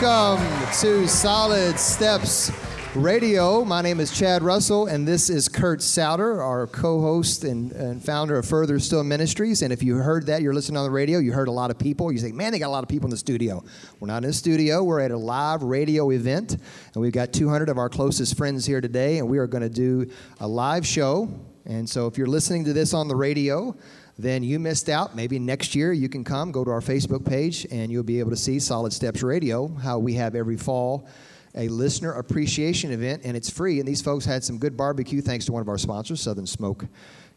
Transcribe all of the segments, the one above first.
Welcome to Solid Steps Radio. My name is Chad Russell, and this is Kurt Souter, our co host and, and, founder of Further Still Ministries. And if you heard that, you're listening on the radio, you heard a lot of people. You say, man, they got a lot of people in the studio. We're not in the studio, we're at a live radio event, and we've got 200 of our closest friends here today, and we are going to do a live show. And so if you're listening to this on the radio, then you missed out. Maybe next year you can come, go to our Facebook page, and you'll be able to see Solid Steps Radio, how we have every fall a listener appreciation event, and it's free. And these folks had some good barbecue thanks to one of our sponsors, Southern Smoke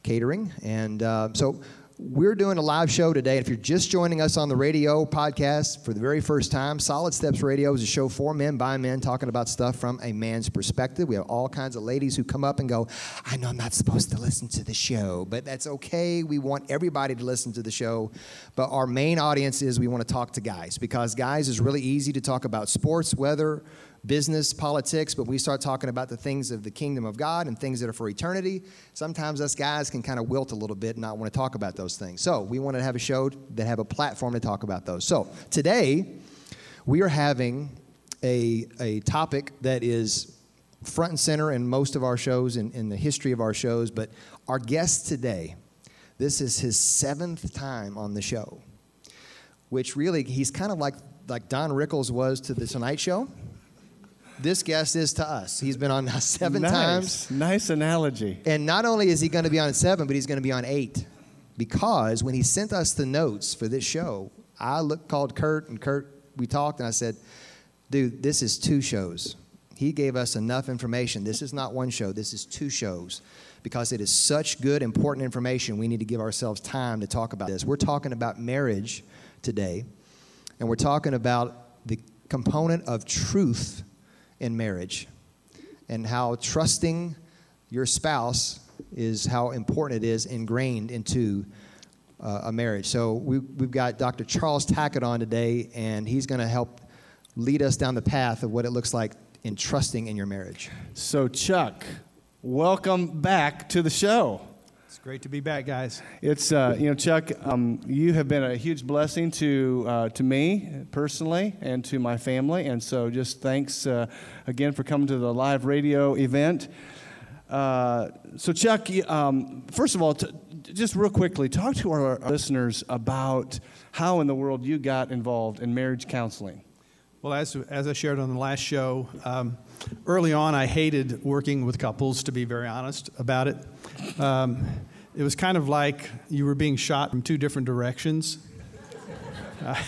Catering. And uh, so we're doing a live show today. If you're just joining us on the radio podcast for the very first time, Solid Steps Radio is a show for men by men talking about stuff from a man's perspective. We have all kinds of ladies who come up and go, I know I'm not supposed to listen to the show, but that's okay. We want everybody to listen to the show. But our main audience is we want to talk to guys because guys is really easy to talk about sports, weather, business, politics, but we start talking about the things of the kingdom of God and things that are for eternity, sometimes us guys can kind of wilt a little bit and not want to talk about those things. So we want to have a show that have a platform to talk about those. So today we are having a, a topic that is front and center in most of our shows and in, in the history of our shows, but our guest today, this is his seventh time on the show, which really he's kind of like like Don Rickles was to the Tonight Show this guest is to us. He's been on seven nice. times. Nice analogy. And not only is he going to be on seven, but he's going to be on eight. Because when he sent us the notes for this show, I looked, called Kurt, and Kurt, we talked, and I said, dude, this is two shows. He gave us enough information. This is not one show, this is two shows. Because it is such good, important information, we need to give ourselves time to talk about this. We're talking about marriage today, and we're talking about the component of truth in marriage and how trusting your spouse is how important it is ingrained into uh, a marriage. So we, we've got Dr. Charles Tackett on today, and he's going to help lead us down the path of what it looks like in trusting in your marriage. So, Chuck, welcome back to the show. It's great to be back, guys. It's uh, you know, Chuck, um, you have been a huge blessing to uh, to me personally and to my family, and so just thanks uh, again for coming to the live radio event. Uh, so, Chuck, um, first of all, t- just real quickly, talk to our, our listeners about how in the world you got involved in marriage counseling. Well, as, as I shared on the last show, um, early on I hated working with couples, to be very honest about it. Um, it was kind of like you were being shot from two different directions. Uh,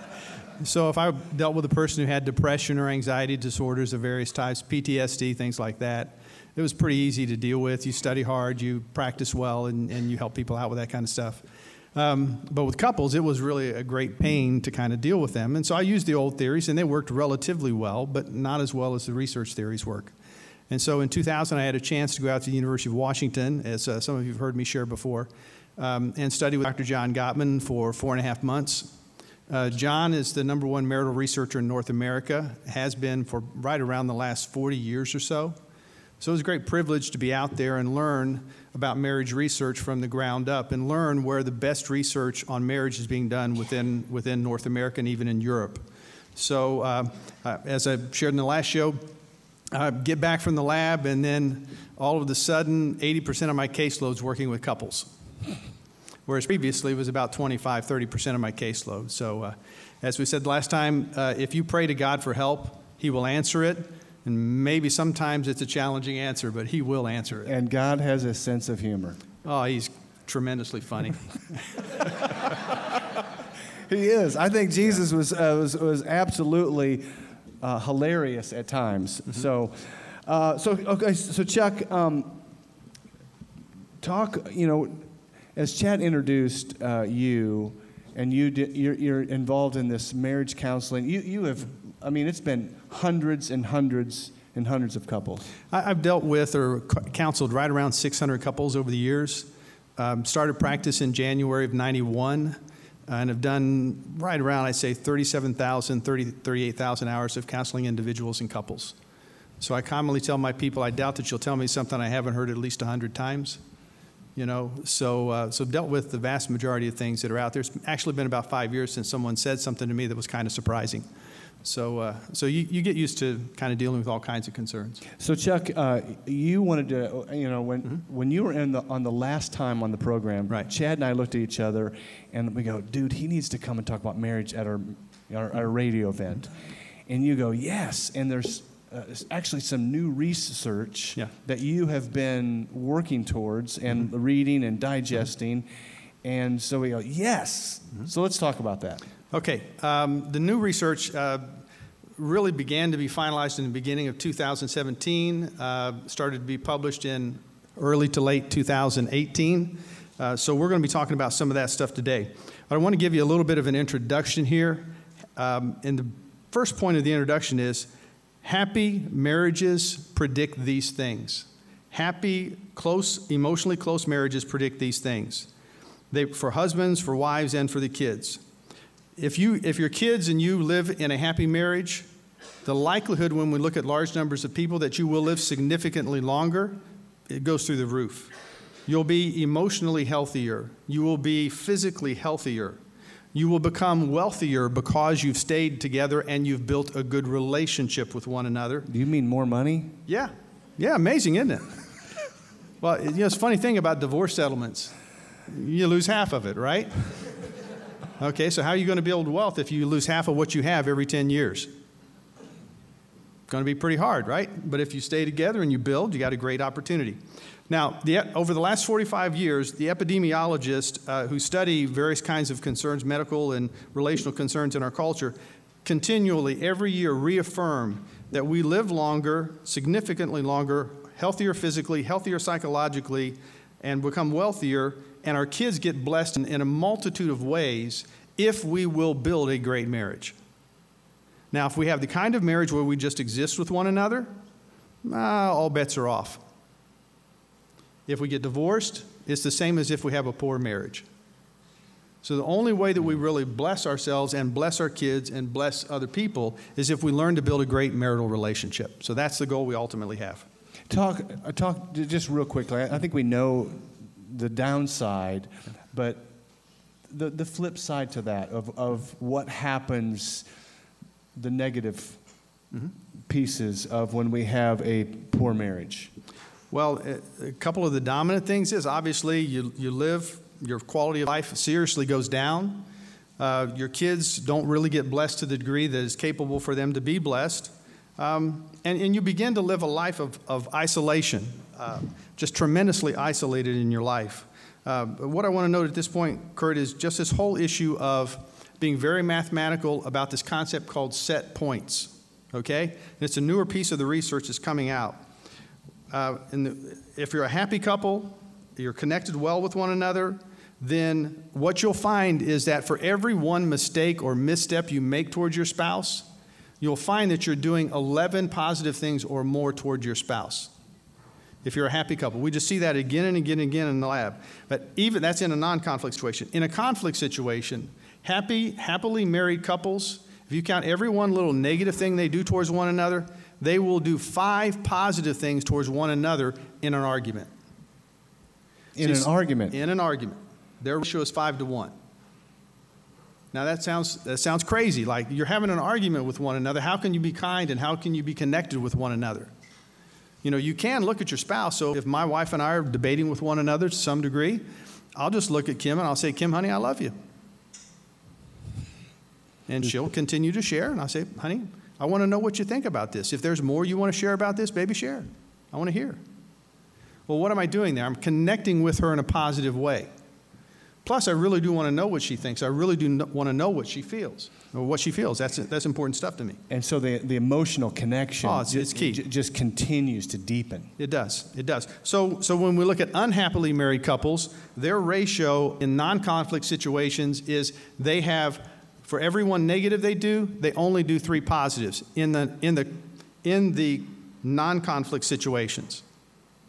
so if I dealt with a person who had depression or anxiety disorders of various types, PTSD, things like that, it was pretty easy to deal with. You study hard, you practice well, and, and you help people out with that kind of stuff. Um, but with couples, it was really a great pain to kind of deal with them. And so I used the old theories, and they worked relatively well, but not as well as the research theories work. And so in 2000, I had a chance to go out to the University of Washington, as uh, some of you have heard me share before, um, and study with Dr. John Gottman for four and a half months. Uh, John is the number one marital researcher in North America, has been for right around the last 40 years or so. So it was a great privilege to be out there and learn about marriage research from the ground up and learn where the best research on marriage is being done within, within North America and even in Europe. So, uh, uh, as I shared in the last show, I get back from the lab, and then all of a sudden, 80% of my caseload is working with couples. Whereas previously it was about 25, 30% of my caseload. So, uh, as we said last time, uh, if you pray to God for help, He will answer it. And maybe sometimes it's a challenging answer, but he will answer it. And God has a sense of humor. Oh, he's tremendously funny. he is. I think Jesus yeah. was, uh, was, was absolutely uh, hilarious at times. Mm-hmm. So, uh, so okay. So Chuck, um, talk. You know, as Chad introduced uh, you, and you did, you're, you're involved in this marriage counseling. You you have I mean, it's been hundreds and hundreds and hundreds of couples. I've dealt with or counseled right around 600 couples over the years. Um, started practice in January of 91 and have done right around, I'd say, 37,000, 30, 38,000 hours of counseling individuals and couples. So I commonly tell my people, I doubt that you'll tell me something I haven't heard at least 100 times. You know, so, uh, so dealt with the vast majority of things that are out there. It's actually been about five years since someone said something to me that was kind of surprising. So, uh, so you, you get used to kind of dealing with all kinds of concerns. So Chuck, uh, you wanted to, you know, when Mm-hmm. when you were in the on the last time on the program, Right. Chad and I looked at each other, and we go, "Dude, he needs to come and talk about marriage at our our, our radio event," and you go, "Yes," and there's. Uh, actually, some new research Yeah. that you have been working towards and Mm-hmm. reading and digesting, and so we go, yes. Mm-hmm. So let's talk about that. Okay, um, the new research uh, really began to be finalized in the beginning of 2017, uh, started to be published in early to late 2018. Uh, so we're going to be talking about some of that stuff today. But I want to give you a little bit of an introduction here. Um, and the first point of the introduction is happy marriages predict these things. Happy, close, emotionally close marriages predict these things. They, for husbands, for wives, and for the kids if you if your kids and you live in a happy marriage the likelihood when we look at large numbers of people that you will live significantly longer it goes through the roof. You'll be emotionally healthier. You will be physically healthier. You will become wealthier because you've stayed together and you've built a good relationship with one another. Do you mean more money? yeah. Yeah amazing isn't it? Well you know it's a funny thing about divorce settlements. You lose half of it right Okay, so how are you going to build wealth if you lose half of what you have every 10 years? Going to be pretty hard, right? But if you stay together and you build, you got a great opportunity. Now, the, over the last 45 years, the epidemiologists uh, who study various kinds of concerns, medical and relational concerns in our culture, continually, every year, reaffirm that we live longer, significantly longer, healthier physically, healthier psychologically, and become wealthier, and our kids get blessed in, in a multitude of ways if we will build a great marriage. Now, if we have the kind of marriage where we just exist with one another, ah, all bets are off. If we get divorced, it's the same as if we have a poor marriage. So, the only way that we really bless ourselves and bless our kids and bless other people is if we learn to build a great marital relationship. So, that's the goal we ultimately have. Talk, uh, talk just real quickly. I think we know the downside, but the, the flip side to that of, of what happens, the negative pieces of when we have a poor marriage. Well, a- a couple of the dominant things is obviously you, you live, your quality of life seriously goes down. Uh, your kids don't really get blessed to the degree that is capable for them to be blessed. Um, and, and you begin to live a life of, of isolation, uh, just tremendously isolated in your life. Uh, what I want to note at this point, Kurt, is just this whole issue of being very mathematical about this concept called set points. Okay? And it's a newer piece of the research that's coming out. Uh, the, if you're a happy couple, you're connected well with one another, then what you'll find is that for every one mistake or misstep you make towards your spouse, you'll find that you're doing 11 positive things or more towards your spouse. If you're a happy couple, we just see that again and again and again in the lab. But even that's in a non-conflict situation. In a conflict situation, happy, happily married couples, if you count every one little negative thing they do towards one another, they will do five positive things towards one another in an argument. In an argument. In an argument. Their ratio is five to one. Now that sounds that sounds crazy. Like you're having an argument with one another. How can you be kind and how can you be connected with one another? You know, you can look at your spouse. So if my wife and I are debating with one another to some degree, I'll just look at Kim and I'll say, Kim, honey, I love you. And hmm. she'll continue to share, and I'll say, honey, I want to know what you think about this. If there's more you want to share about this, baby, share. I want to hear. Well, what am I doing there? I'm connecting with her in a positive way. Plus, I really do want to know what she thinks. I really do want to know what she feels, or what she feels. That's, that's important stuff to me. And so the, the emotional connection Oh, it's- it's key. ju- just continues to deepen. It does. It does. So, so when we look at unhappily married couples, their ratio in non conflict situations is they have, for every one negative they do, they only do three positives in the, in the, in the non conflict situations.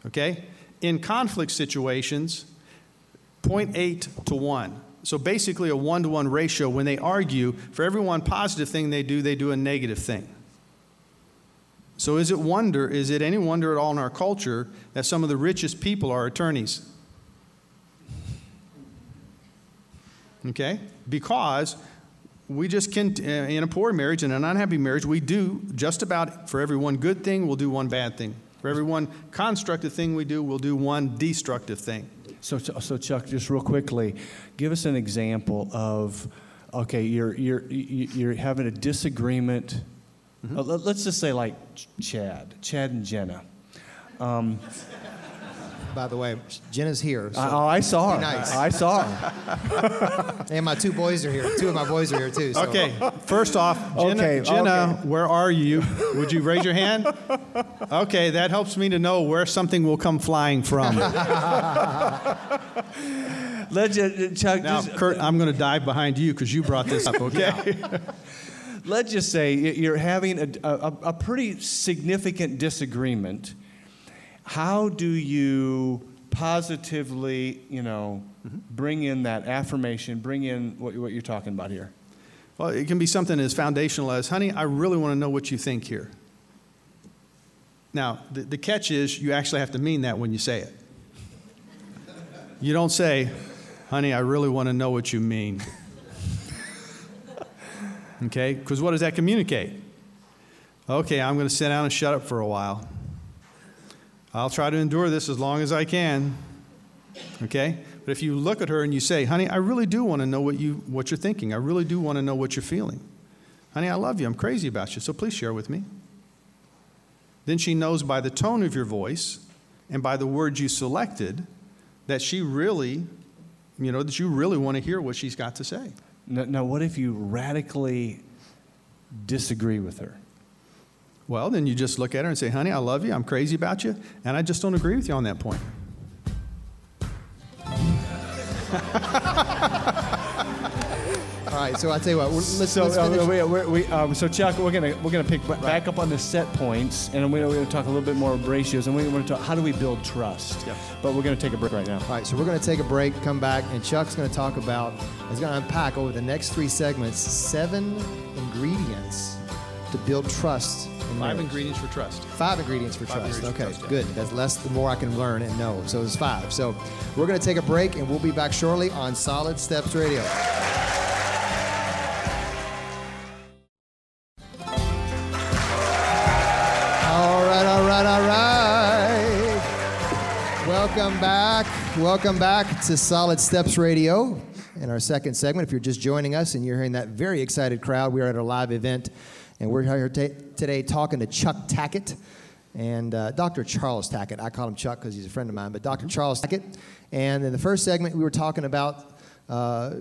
Okay? In conflict situations, 0.8 to 1. So basically, a one to one ratio. When they argue, for every one positive thing they do, they do a negative thing. So is it wonder, is it any wonder at all in our culture that some of the richest people are attorneys? Okay? Because we just can, uh, in a poor marriage and an unhappy marriage, we do just about for every one good thing, we'll do one bad thing. For every one constructive thing we do, we'll do one destructive thing. So, so Chuck, just real quickly, give us an example of, okay, you're, you're, you're having a disagreement. Mm-hmm. Uh, let's just say like Chad, Chad and Jenna. Um, by the way. Jenna's here. So oh, I saw her. Nice. I saw her. and my two boys are here. Two of my boys are here too. So. Okay. First off, Jenna, okay, Jenna okay. where are you? Would you raise your hand? Okay, that helps me to know where something will come flying from. Let's just, Chuck. Now, just, Kurt, I'm going to dive behind you because you brought this up. Okay. Let's just say you're having a, a, a pretty significant disagreement how do you positively, you know, mm-hmm. bring in that affirmation, bring in what, what you're talking about here? Well, it can be something as foundational as, honey, I really want to know what you think here. Now, the, the catch is you actually have to mean that when you say it. You don't say, honey, I really want to know what you mean. okay? Because what does that communicate? Okay, I'm going to sit down and shut up for a while. I'll try to endure this as long as I can. Okay? But if you look at her and you say, honey, I really do want to know what, you, what you're thinking. I really do want to know what you're feeling. Honey, I love you. I'm crazy about you. So please share with me. Then she knows by the tone of your voice and by the words you selected that she really, you know, that you really want to hear what she's got to say. Now, now what if you radically disagree with her? Well, then you just look at her and say, honey, I love you. I'm crazy about you. And I just don't agree with you on that point. All right, so I'll tell you what, let's, so, let's uh, we, we, um, so Chuck, we're gonna we're gonna pick right. back up on the set points, and we're gonna talk a little bit more of ratios, and we're gonna talk how do we build trust. Yep. But we're gonna take a break right now. All right, so we're gonna take a break, come back, and Chuck's gonna talk about, he's gonna unpack over the next three segments seven ingredients to build trust Five ingredients for trust. Five ingredients for five trust. Ingredients okay, for trust, yeah. good. That's less the more I can learn and know. So it's five. So we're going to take a break and we'll be back shortly on Solid Steps Radio. All right, all right, all right. Welcome back. Welcome back to Solid Steps Radio in our second segment. If you're just joining us and you're hearing that very excited crowd, we are at a live event and we're here t- today talking to Chuck Tackett and uh, Dr. Charles Tackett. I call him Chuck because he's a friend of mine, but Dr. Charles Tackett. And in the first segment, we were talking about uh,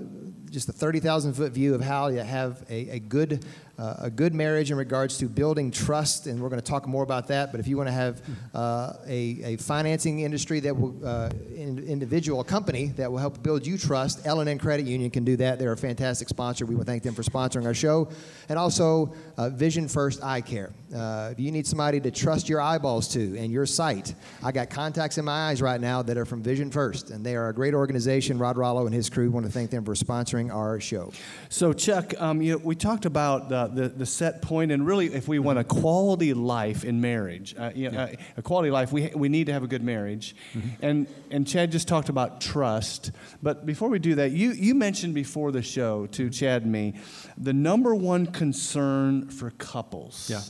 just a 30,000 foot view of how you have a, a good uh, a good marriage in regards to building trust, and we're going to talk more about that. But if you want to have uh, a, a, financing industry that will, uh, in, individual company that will help build you trust, L&N Credit Union can do that. They're a fantastic sponsor. We want to thank them for sponsoring our show. And also, uh, Vision First Eye Care. Uh, if you need somebody to trust your eyeballs to and your sight, I got contacts in my eyes right now that are from Vision First, and they are a great organization. Rod Rollo and his crew want to thank them for sponsoring our show. So, Chuck, um, you know, we talked about the, the set point, and really, if we want a quality life in marriage, uh, you know, yeah. uh, a quality life, we, we need to have a good marriage. Mm-hmm. And, and Chad just talked about trust. But before we do that, you, you mentioned before the show to Chad and me the number one concern for couples. Yeah.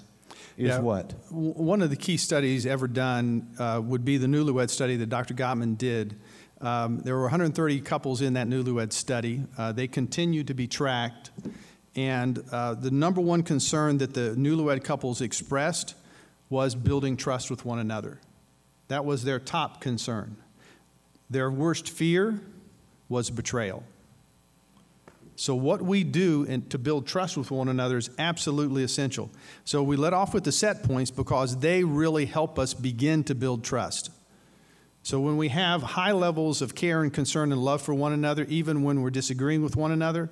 Is yeah. what? One of the key studies ever done uh, would be the newlywed study that Dr. Gottman did. Um, there were 130 couples in that newlywed study. Uh, they continue to be tracked. And uh, the number one concern that the newlywed couples expressed was building trust with one another. That was their top concern. Their worst fear was betrayal. So, what we do in, to build trust with one another is absolutely essential. So, we let off with the set points because they really help us begin to build trust. So, when we have high levels of care and concern and love for one another, even when we're disagreeing with one another,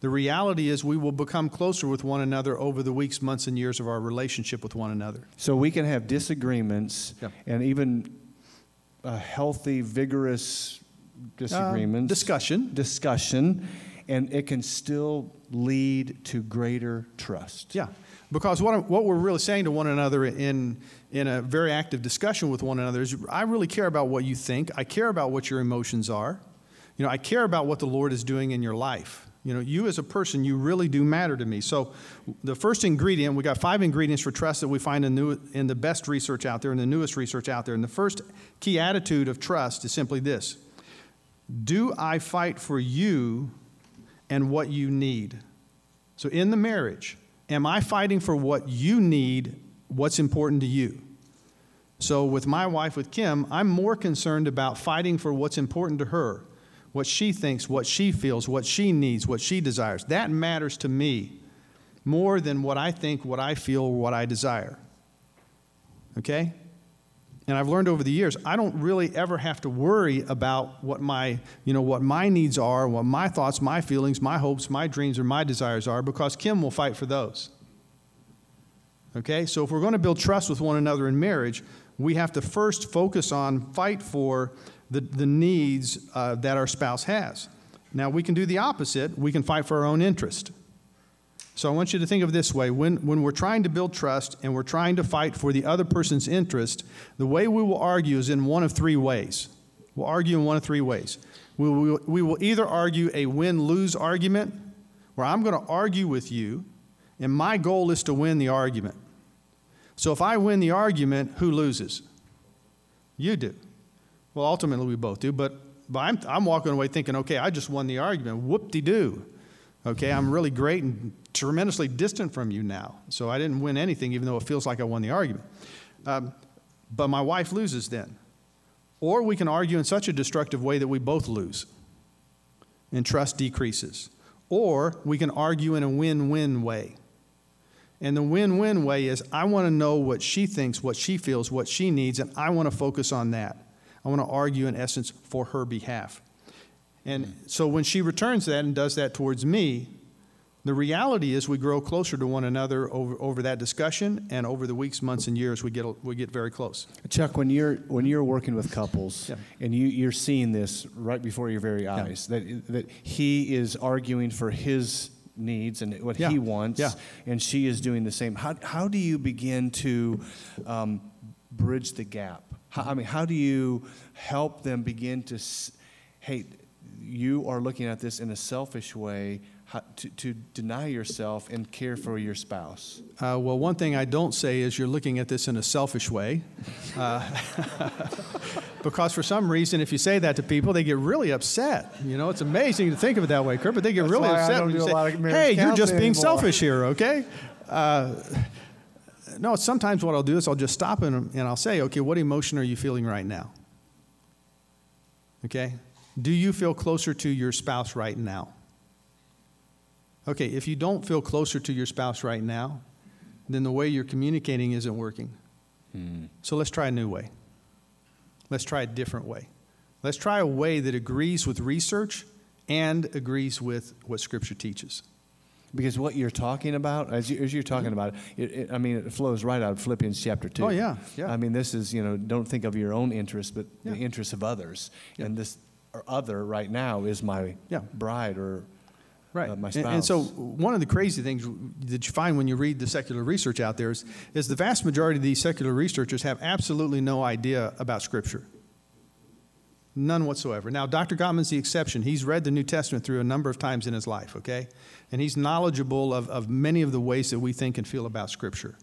the reality is we will become closer with one another over the weeks, months, and years of our relationship with one another. So we can have disagreements yeah. and even a healthy, vigorous disagreements. Uh, discussion. Discussion. And it can still lead to greater trust. Yeah. Because what, what we're really saying to one another in, in a very active discussion with one another is I really care about what you think. I care about what your emotions are. You know, I care about what the Lord is doing in your life. You know, you as a person, you really do matter to me. So, the first ingredient, we got five ingredients for trust that we find in, new, in the best research out there and the newest research out there. And the first key attitude of trust is simply this Do I fight for you and what you need? So, in the marriage, am I fighting for what you need, what's important to you? So, with my wife, with Kim, I'm more concerned about fighting for what's important to her what she thinks, what she feels, what she needs, what she desires. That matters to me more than what I think, what I feel, what I desire. Okay? And I've learned over the years, I don't really ever have to worry about what my, you know, what my needs are, what my thoughts, my feelings, my hopes, my dreams, or my desires are, because Kim will fight for those. Okay? So if we're going to build trust with one another in marriage, we have to first focus on fight for the, the needs uh, that our spouse has. Now, we can do the opposite. We can fight for our own interest. So I want you to think of this way when, when we're trying to build trust and we're trying to fight for the other person's interest, the way we will argue is in one of three ways. We'll argue in one of three ways. We will, we will either argue a win lose argument, where I'm going to argue with you, and my goal is to win the argument. So if I win the argument, who loses? You do. Well, ultimately, we both do, but, but I'm, I'm walking away thinking, okay, I just won the argument. Whoop de doo. Okay, I'm really great and tremendously distant from you now. So I didn't win anything, even though it feels like I won the argument. Um, but my wife loses then. Or we can argue in such a destructive way that we both lose and trust decreases. Or we can argue in a win win way. And the win win way is I want to know what she thinks, what she feels, what she needs, and I want to focus on that. I want to argue, in essence, for her behalf. And so when she returns that and does that towards me, the reality is we grow closer to one another over, over that discussion, and over the weeks, months, and years, we get, we get very close. Chuck, when you're, when you're working with couples yeah. and you, you're seeing this right before your very eyes, yeah. that, that he is arguing for his needs and what yeah. he wants, and she is doing the same, how, how do you begin to um, bridge the gap? How, I mean, how do you help them begin to, hey, you are looking at this in a selfish way, how, to, to deny yourself and care for your spouse? Uh, well, one thing I don't say is you're looking at this in a selfish way. Uh, because for some reason, if you say that to people, they get really upset. You know, it's amazing to think of it that way, Kurt, but they get That's really upset when you say, hey, you're just being anymore. selfish here, okay? Uh, no, sometimes what I'll do is I'll just stop and, and I'll say, okay, what emotion are you feeling right now? Okay? Do you feel closer to your spouse right now? Okay, if you don't feel closer to your spouse right now, then the way you're communicating isn't working. Hmm. So let's try a new way. Let's try a different way. Let's try a way that agrees with research and agrees with what Scripture teaches. Because what you're talking about, as, you, are talking about it, it, I mean, it flows right out of Philippians chapter 2. Oh, yeah, yeah. I mean, this is, you know, don't think of your own interests, but yeah. the interests of others. Yeah. And this other right now is my yeah. bride or right. Uh, my spouse. And, and, so, one of the crazy things that you find when you read the secular research out there is, is the vast majority of these secular researchers have absolutely no idea about Scripture. None whatsoever. Now, Dr. Gottman's the exception. He's read the New Testament through a number of times in his life, okay? And he's knowledgeable of, of many of the ways that we think and feel about Scripture.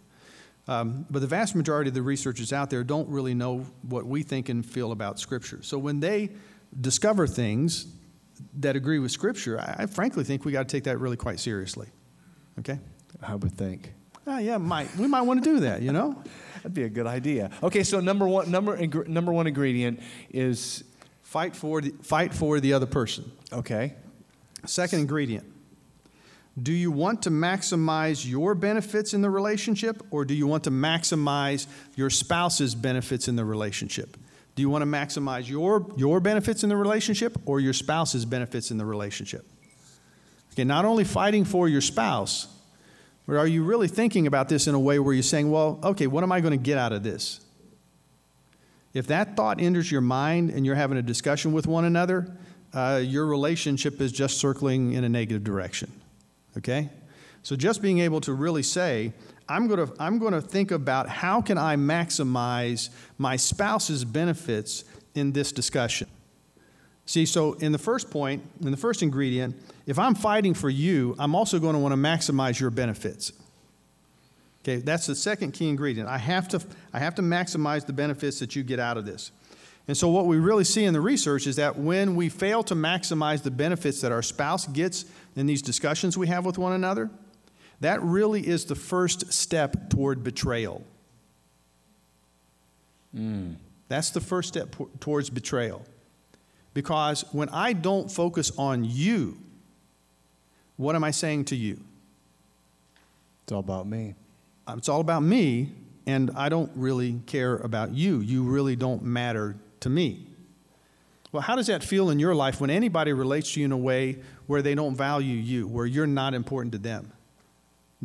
Um, but the vast majority of the researchers out there don't really know what we think and feel about Scripture. So when they discover things that agree with Scripture, I, I frankly think we got to take that really quite seriously. Okay? I would think. Uh, yeah, might we might want to do that. You know, that'd be a good idea. Okay, so number one, number number one ingredient is Fight for the, fight for the other person. Okay. Second ingredient. Do you want to maximize your benefits in the relationship or do you want to maximize your spouse's benefits in the relationship? Do you want to maximize your, your benefits in the relationship or your spouse's benefits in the relationship? Okay, not only fighting for your spouse, but are you really thinking about this in a way where you're saying, well, okay, what am I going to get out of this? If that thought enters your mind and you're having a discussion with one another, uh, your relationship is just circling in a negative direction. Okay? So just being able to really say, I'm going to, I'm going to think about how can I maximize my spouse's benefits in this discussion. See, so in the first point, in the first ingredient, if I'm fighting for you, I'm also going to want to maximize your benefits. Okay, that's the second key ingredient. I have to, I have to maximize the benefits that you get out of this. And so, what we really see in the research is that when we fail to maximize the benefits that our spouse gets in these discussions we have with one another, that really is the first step toward betrayal. Mm. That's the first step p- towards betrayal. Because when I don't focus on you, what am I saying to you? It's all about me. It's all about me, and I don't really care about you. You really don't matter to me. Well, how does that feel in your life when anybody relates to you in a way where they don't value you, where you're not important to them?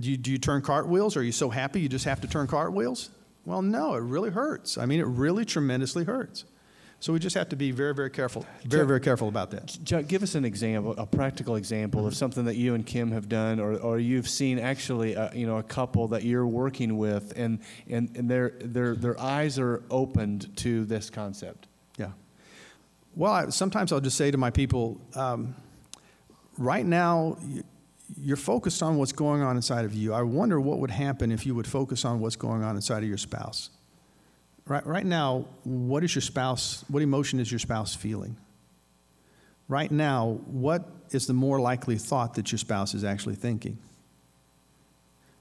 Do you, do you turn cartwheels? Are you so happy you just have to turn cartwheels? Well, no, it really hurts. I mean, it really tremendously hurts. So we just have to be very, very careful, very, very careful about that. Chuck, give us an example, a practical example of something that you and Kim have done, or, or you've seen actually, uh, you know, a couple that you're working with, and and, and their their their eyes are opened to this concept. Yeah. Well, I, sometimes I'll just say to my people, um, right now. You're focused on what's going on inside of you. I wonder what would happen if you would focus on what's going on inside of your spouse. Right, right now, what is your spouse, what emotion is your spouse feeling? Right now, what is the more likely thought that your spouse is actually thinking?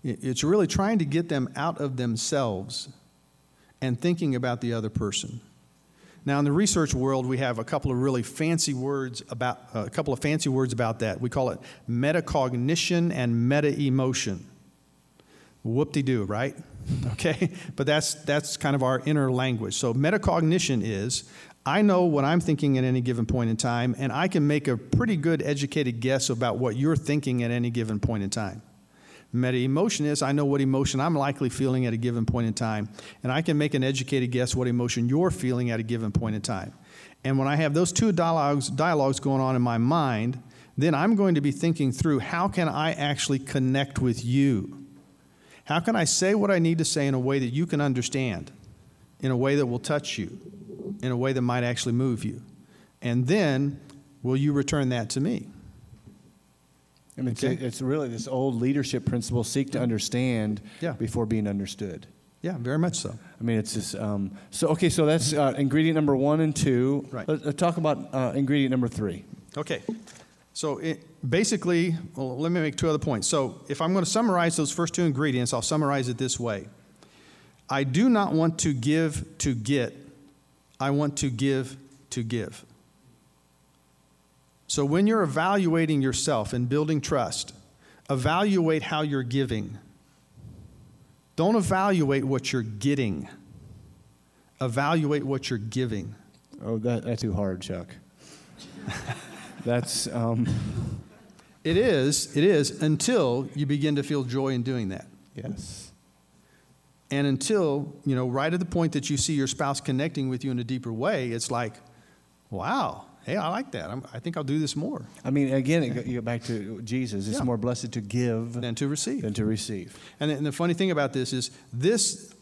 It's really trying to get them out of themselves and thinking about the other person. Now, in the research world, we have a couple of really fancy words about uh, a couple of fancy words about that. We call it metacognition and meta emotion. Whoop de doo, right? okay? But that's, that's kind of our inner language. So metacognition is I know what I'm thinking at any given point in time, and I can make a pretty good educated guess about what you're thinking at any given point in time. Meta emotion is I know what emotion I'm likely feeling at a given point in time, and I can make an educated guess what emotion you're feeling at a given point in time. And when I have those two dialogues, dialogues going on in my mind, then I'm going to be thinking through how can I actually connect with you? How can I say what I need to say in a way that you can understand, in a way that will touch you, in a way that might actually move you? And then, will you return that to me? I mean, okay. it's, it's, really this old leadership principle seek to understand yeah. before being understood. Yeah, very much so. I mean, it's this. um, so. Okay, so that's uh, ingredient number one and two. Right. Let's, let's talk about uh, ingredient number three. Okay. So it, basically, well, let me make two other points. So if I'm going to summarize those first two ingredients, I'll summarize it this way I do not want to give to get, I want to give to give. So when you're evaluating yourself and building trust, evaluate how you're giving. Don't evaluate what you're getting. Evaluate what you're giving. Oh, that, that's too hard, Chuck. That's. Um, it is. It is until you begin to feel joy in doing that. Yes. And until you know, right at the point that you see your spouse connecting with you in a deeper way, it's like, wow. Hey, I like that. I'm, i think I'll do this more. I mean, again, you go back to Jesus. It's yeah. more blessed to give than to receive. Than to receive. And, and the funny thing about this is, this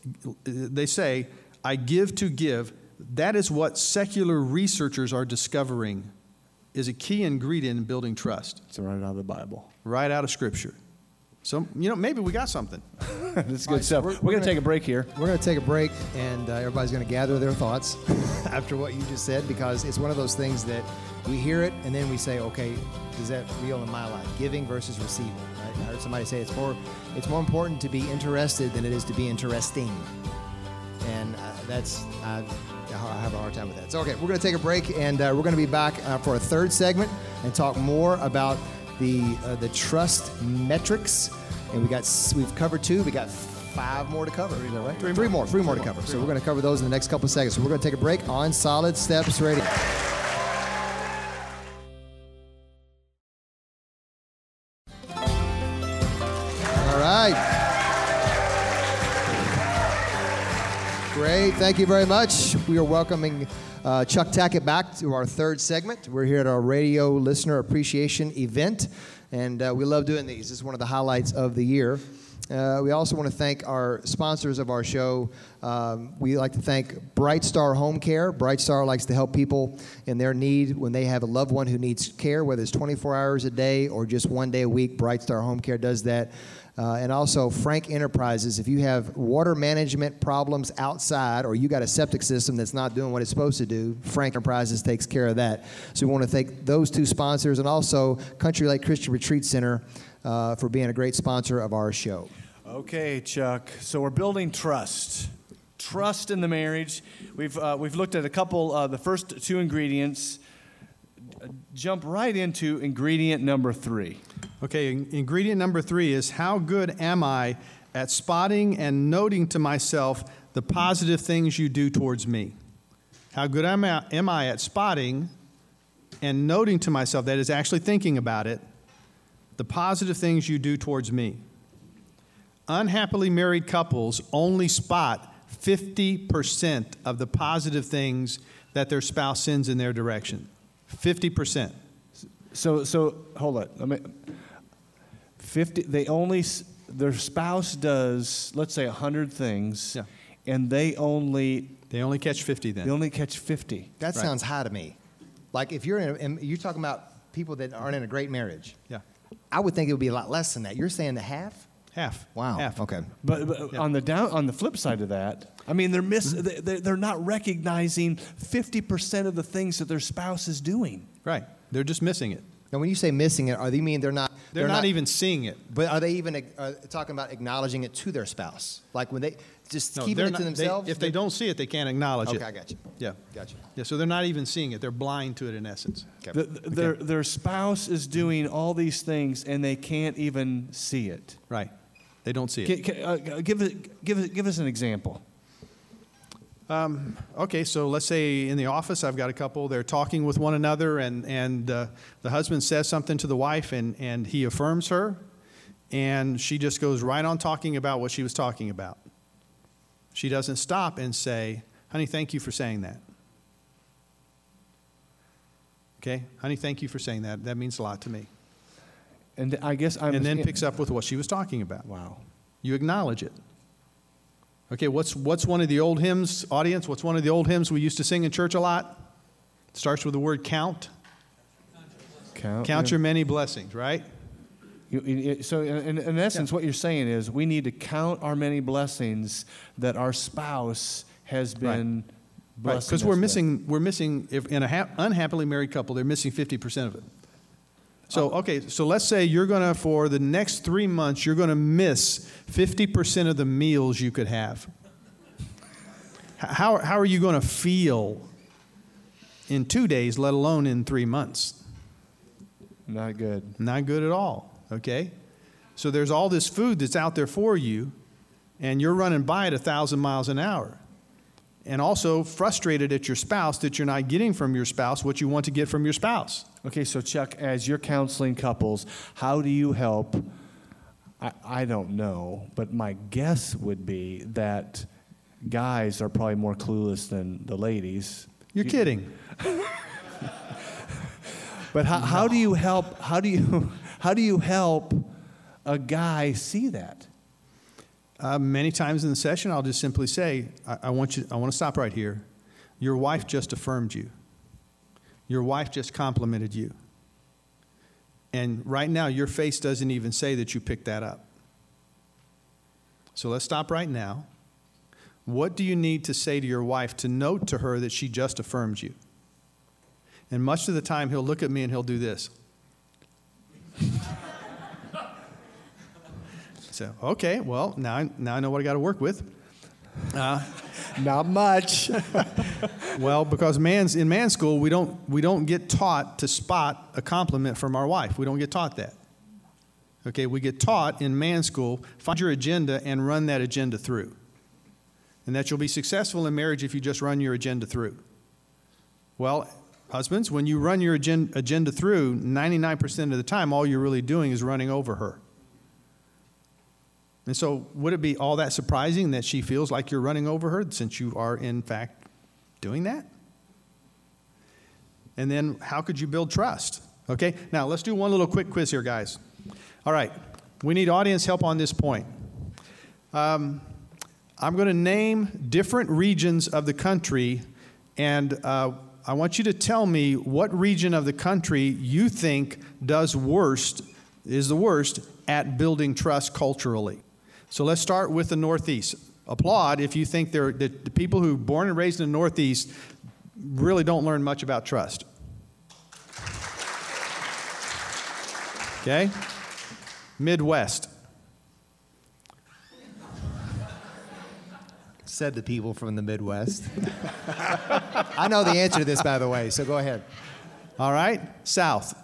they say, "I give to give." That is what secular researchers are discovering is a key ingredient in building trust. It's right out of the Bible. Right out of Scripture. So, you know, maybe we got something. That's good right, stuff. we're, we're, we're going to take a break here. We're going to take a break, and uh, everybody's going to gather their thoughts after what you just said because it's one of those things that we hear it and then we say, okay, is that real in my life? Giving versus receiving. Right? I heard somebody say it's more, it's more important to be interested than it is to be interesting. And uh, that's, uh, I have a hard time with that. So, okay, we're going to take a break, and uh, we're going to be back uh, for a third segment and talk more about the uh, the trust metrics. And we got we've covered two. We got five more to cover. Is that right? Three, three more. Three more to cover. So we're going to cover those in the next couple of seconds. So we're going to take a break on Solid Steps Radio. Thank you very much. We are welcoming uh, Chuck Tackett back to our third segment. We're here at our radio listener appreciation event. And uh, we love doing these. Is one of the highlights of the year. Uh, we also want to thank our sponsors of our show. Um, we like to thank Bright Star Home Care. Bright Star likes to help people in their need when they have a loved one who needs care, whether it's 24 hours a day or just one day a week. Bright Star Home Care does that. Uh, and also Frank Enterprises. If you have water management problems outside or you got a septic system that's not doing what it's supposed to do, Frank Enterprises takes care of that. So we want to thank those two sponsors and also Country Lake Christian Retreat Center uh, for being a great sponsor of our show. Okay, Chuck. So we're building trust. Trust in the marriage. We've, uh, we've looked at a couple, uh, the first two ingredients. Jump right into ingredient number three. Okay, ingredient number three is how good am I at spotting and noting to myself the positive things you do towards me? How good am I, am I at spotting and noting to myself, that is actually thinking about it, the positive things you do towards me? Unhappily married couples only spot 50% of the positive things that their spouse sends in their direction. 50%. So, so hold on. I mean, 50, they only, their spouse does, let's say, 100 things, Yeah. and they only, They only catch 50 then. they only catch 50. That Right. sounds high to me. Like if you're in, a, you're talking about people that aren't in a great marriage. Yeah. I would think it would be a lot less than that. You're saying the half? Half. Wow. Half. Okay. But, but on the down, on the flip side of that, I mean, they're miss, mm-hmm. they- they're, they're not recognizing 50% of the things that their spouse is doing. Right. They're just missing it. Now, when you say missing it, are they mean they're not? They're, not, even seeing it. But are they even uh, talking about acknowledging it to their spouse? Like when they just No, keeping it not- to they- themselves? if they don't see it, they can't acknowledge Okay, it. Okay, I got you. Yeah. Gotcha. Yeah. So they're not even seeing it. They're blind to it in essence. Okay. The- the- Their, their spouse is doing all these things, and they can't even see it. Right. They don't see it. Ca- ca- uh, give, it, give, it, give us an example. Um, okay, so let's say in the office, I've got a couple, they're talking with one another, and, and uh, the husband says something to the wife, and, and he affirms her, and she just goes right on talking about what she was talking about. She doesn't stop and say, Honey, thank you for saying that. Okay? Honey, thank you for saying that. That means a lot to me. And I guess I'm. And then picks up with what she was talking about. Wow. You acknowledge it. Okay, what's, what's one of the old hymns, audience? What's one of the old hymns we used to sing in church a lot? It starts with the word count. Count, Count yeah. your many blessings, right? You- you- So, in, in essence, what you're saying is we need to count our many blessings that our spouse has been Right, blessing because us we're with. missing, we're missing, if in a ha- unhappily married couple, they're missing 50% of it. So, oh. okay, so let's say you're going to, for the next three months, you're going to miss 50% of the meals you could have. How, how are you going to feel in two days, let alone in three months? Not good. Not good at all, okay? So there's all this food that's out there for you, and you're running by at a 1,000 miles an hour. And also frustrated at your spouse that you're not getting from your spouse what you want to get from your spouse. Okay, so Chuck, as you're counseling couples, how do you help? I, I don't know, but my guess would be that guys are probably more clueless than the ladies. You're kidding. But how, how do you help? How do you how do you help a guy see that? Uh, many times in the session, I'll just simply say, I, I, want you, I want to stop right here. Your wife just affirmed you. Your wife just complimented you. And right now, your face doesn't even say that you picked that up. So let's stop right now. What do you need to say to your wife to note to her that she just affirmed you? And much of the time, he'll look at me and he'll do this. So, okay, well, now I, now I know what I got to work with. Uh, Not much. Well, because man's in man school, we don't we don't get taught to spot a compliment from our wife. We don't get taught that. Okay, we get taught in man school, find your agenda and run that agenda through. And that you'll be successful in marriage if you just run your agenda through. Well, husbands, when you run your agenda through, 99% of the time, all you're really doing is running over her. And so, would it be all that surprising that she feels like you're running over her since you are, in fact, doing that? And then, how could you build trust? Okay, now let's do one little quick quiz here, guys. All right, we need audience help on this point. Um, I'm going to name different regions of the country, and uh, I want you to tell me what region of the country you think does worst, is the worst at building trust culturally. So let's start with the Northeast. Applaud if you think they're, the, the people who are born and raised in the Northeast really don't learn much about trust. Okay? Midwest. Said the people from the Midwest. I know the answer to this, by the way, so go ahead. All right? South.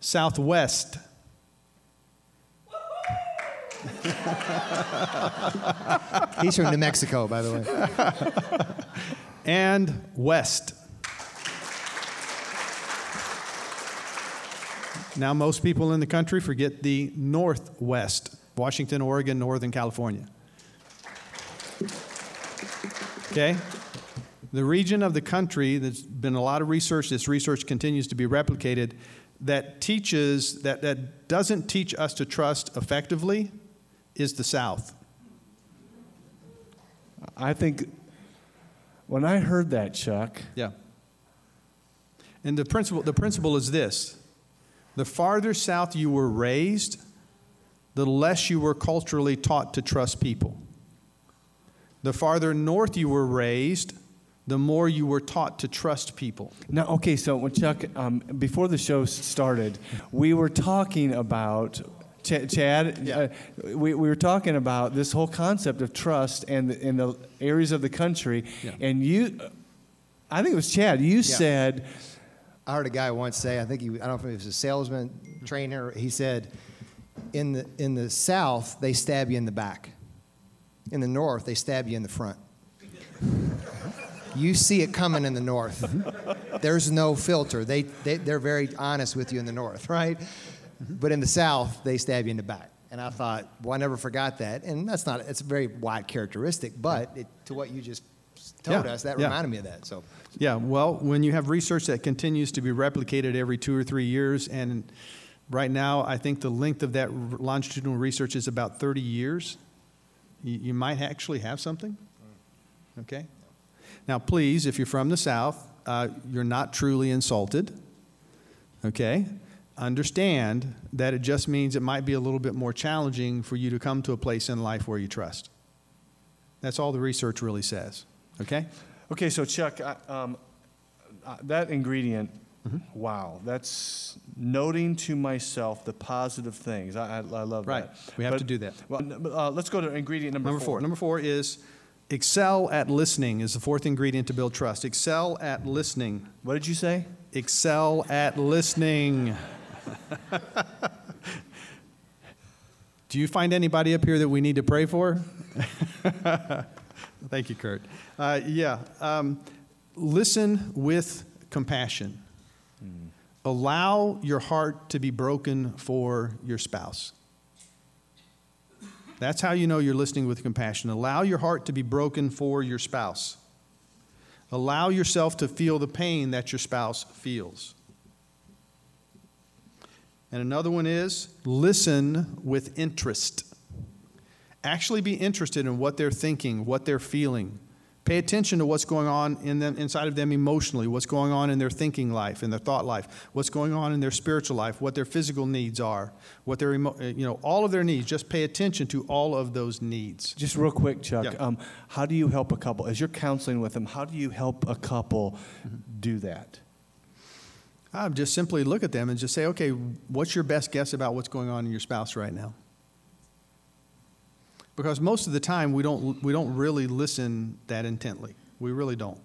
Southwest. He's from New Mexico, by the way. and West. Now, most people in the country forget the Northwest Washington, Oregon, Northern California. Okay? The region of the country, there's been a lot of research, this research continues to be replicated, that teaches, that, that doesn't teach us to trust effectively is the South. I think when I heard that, Chuck. Yeah. And the principle, the principle is this the farther south you were raised, the less you were culturally taught to trust people. The farther north you were raised, the more you were taught to trust people. Now, okay, so when Chuck, um, before the show started, we were talking about Ch- Chad, Yeah. uh, we, we were talking about this whole concept of trust and in the areas of the country, Yeah. and you, I think it was Chad. You said, I heard a guy once say, I think he, I don't know if he was a salesman, trainer, he said, in the, in the South, they stab you in the back. In the North, they stab you in the front. You see it coming in the North. There's no filter. They, they, they're very honest with you in the North, right? But in the South, they stab you in the back. And I thought, well, I never forgot that. And that's not, it's a very wide characteristic, but it, to what you just told Yeah, us, that yeah. reminded me of that. So, Yeah, well, when you have research that continues to be replicated every two or three years, and right now I think the length of that r- longitudinal research is about 30 years, you, you might actually have something. Mm. Okay? Now, please, if you're from the South, uh, you're not truly insulted. Okay? Understand that it just means it might be a little bit more challenging for you to come to a place in life where you trust. That's all the research really says. Okay? okay, so Chuck, I, um, uh, that ingredient, wow, that's noting to myself the positive things. I, I, I love Right. that. We have But- to do that. Well, uh, let's go to ingredient number, Number four. Number four is excel at listening is the fourth ingredient to build trust. Excel at listening. What did you say? Excel at listening. Do you find anybody up here that we need to pray for? Thank you, Kurt. Uh, yeah. Um, listen with compassion. Allow your heart to be broken for your spouse. That's how you know you're listening with compassion. Allow your heart to be broken for your spouse. Allow yourself to feel the pain that your spouse feels. And another one is listen with interest. Actually be interested in what they're thinking, what they're feeling. Pay attention to what's going on in them, inside of them emotionally, what's going on in their thinking life, in their thought life, what's going on in their spiritual life, what their physical needs are, what their emo- uh, you know, all of their needs. Just pay attention to all of those needs. Just real quick, Chuck. Yeah. Um, how do you help a couple as you're counseling with them? How do you help a couple do that? I would just simply look at them and just say, okay, what's your best guess about what's going on in your spouse right now? Because most of the time we don't, we don't really listen that intently. We really don't.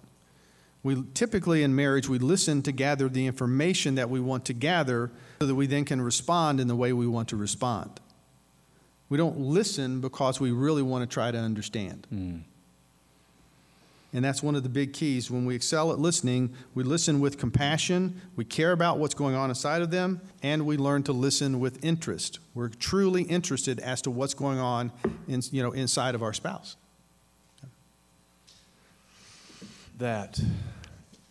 We typically in marriage we listen to gather the information that we want to gather so that we then can respond in the way we want to respond. We don't listen because we really want to try to understand. Mm. And that's one of the big keys. When we excel at listening, we listen with compassion, we care about what's going on inside of them, and we learn to listen with interest. We're truly interested as to what's going on in, you know, inside of our spouse. That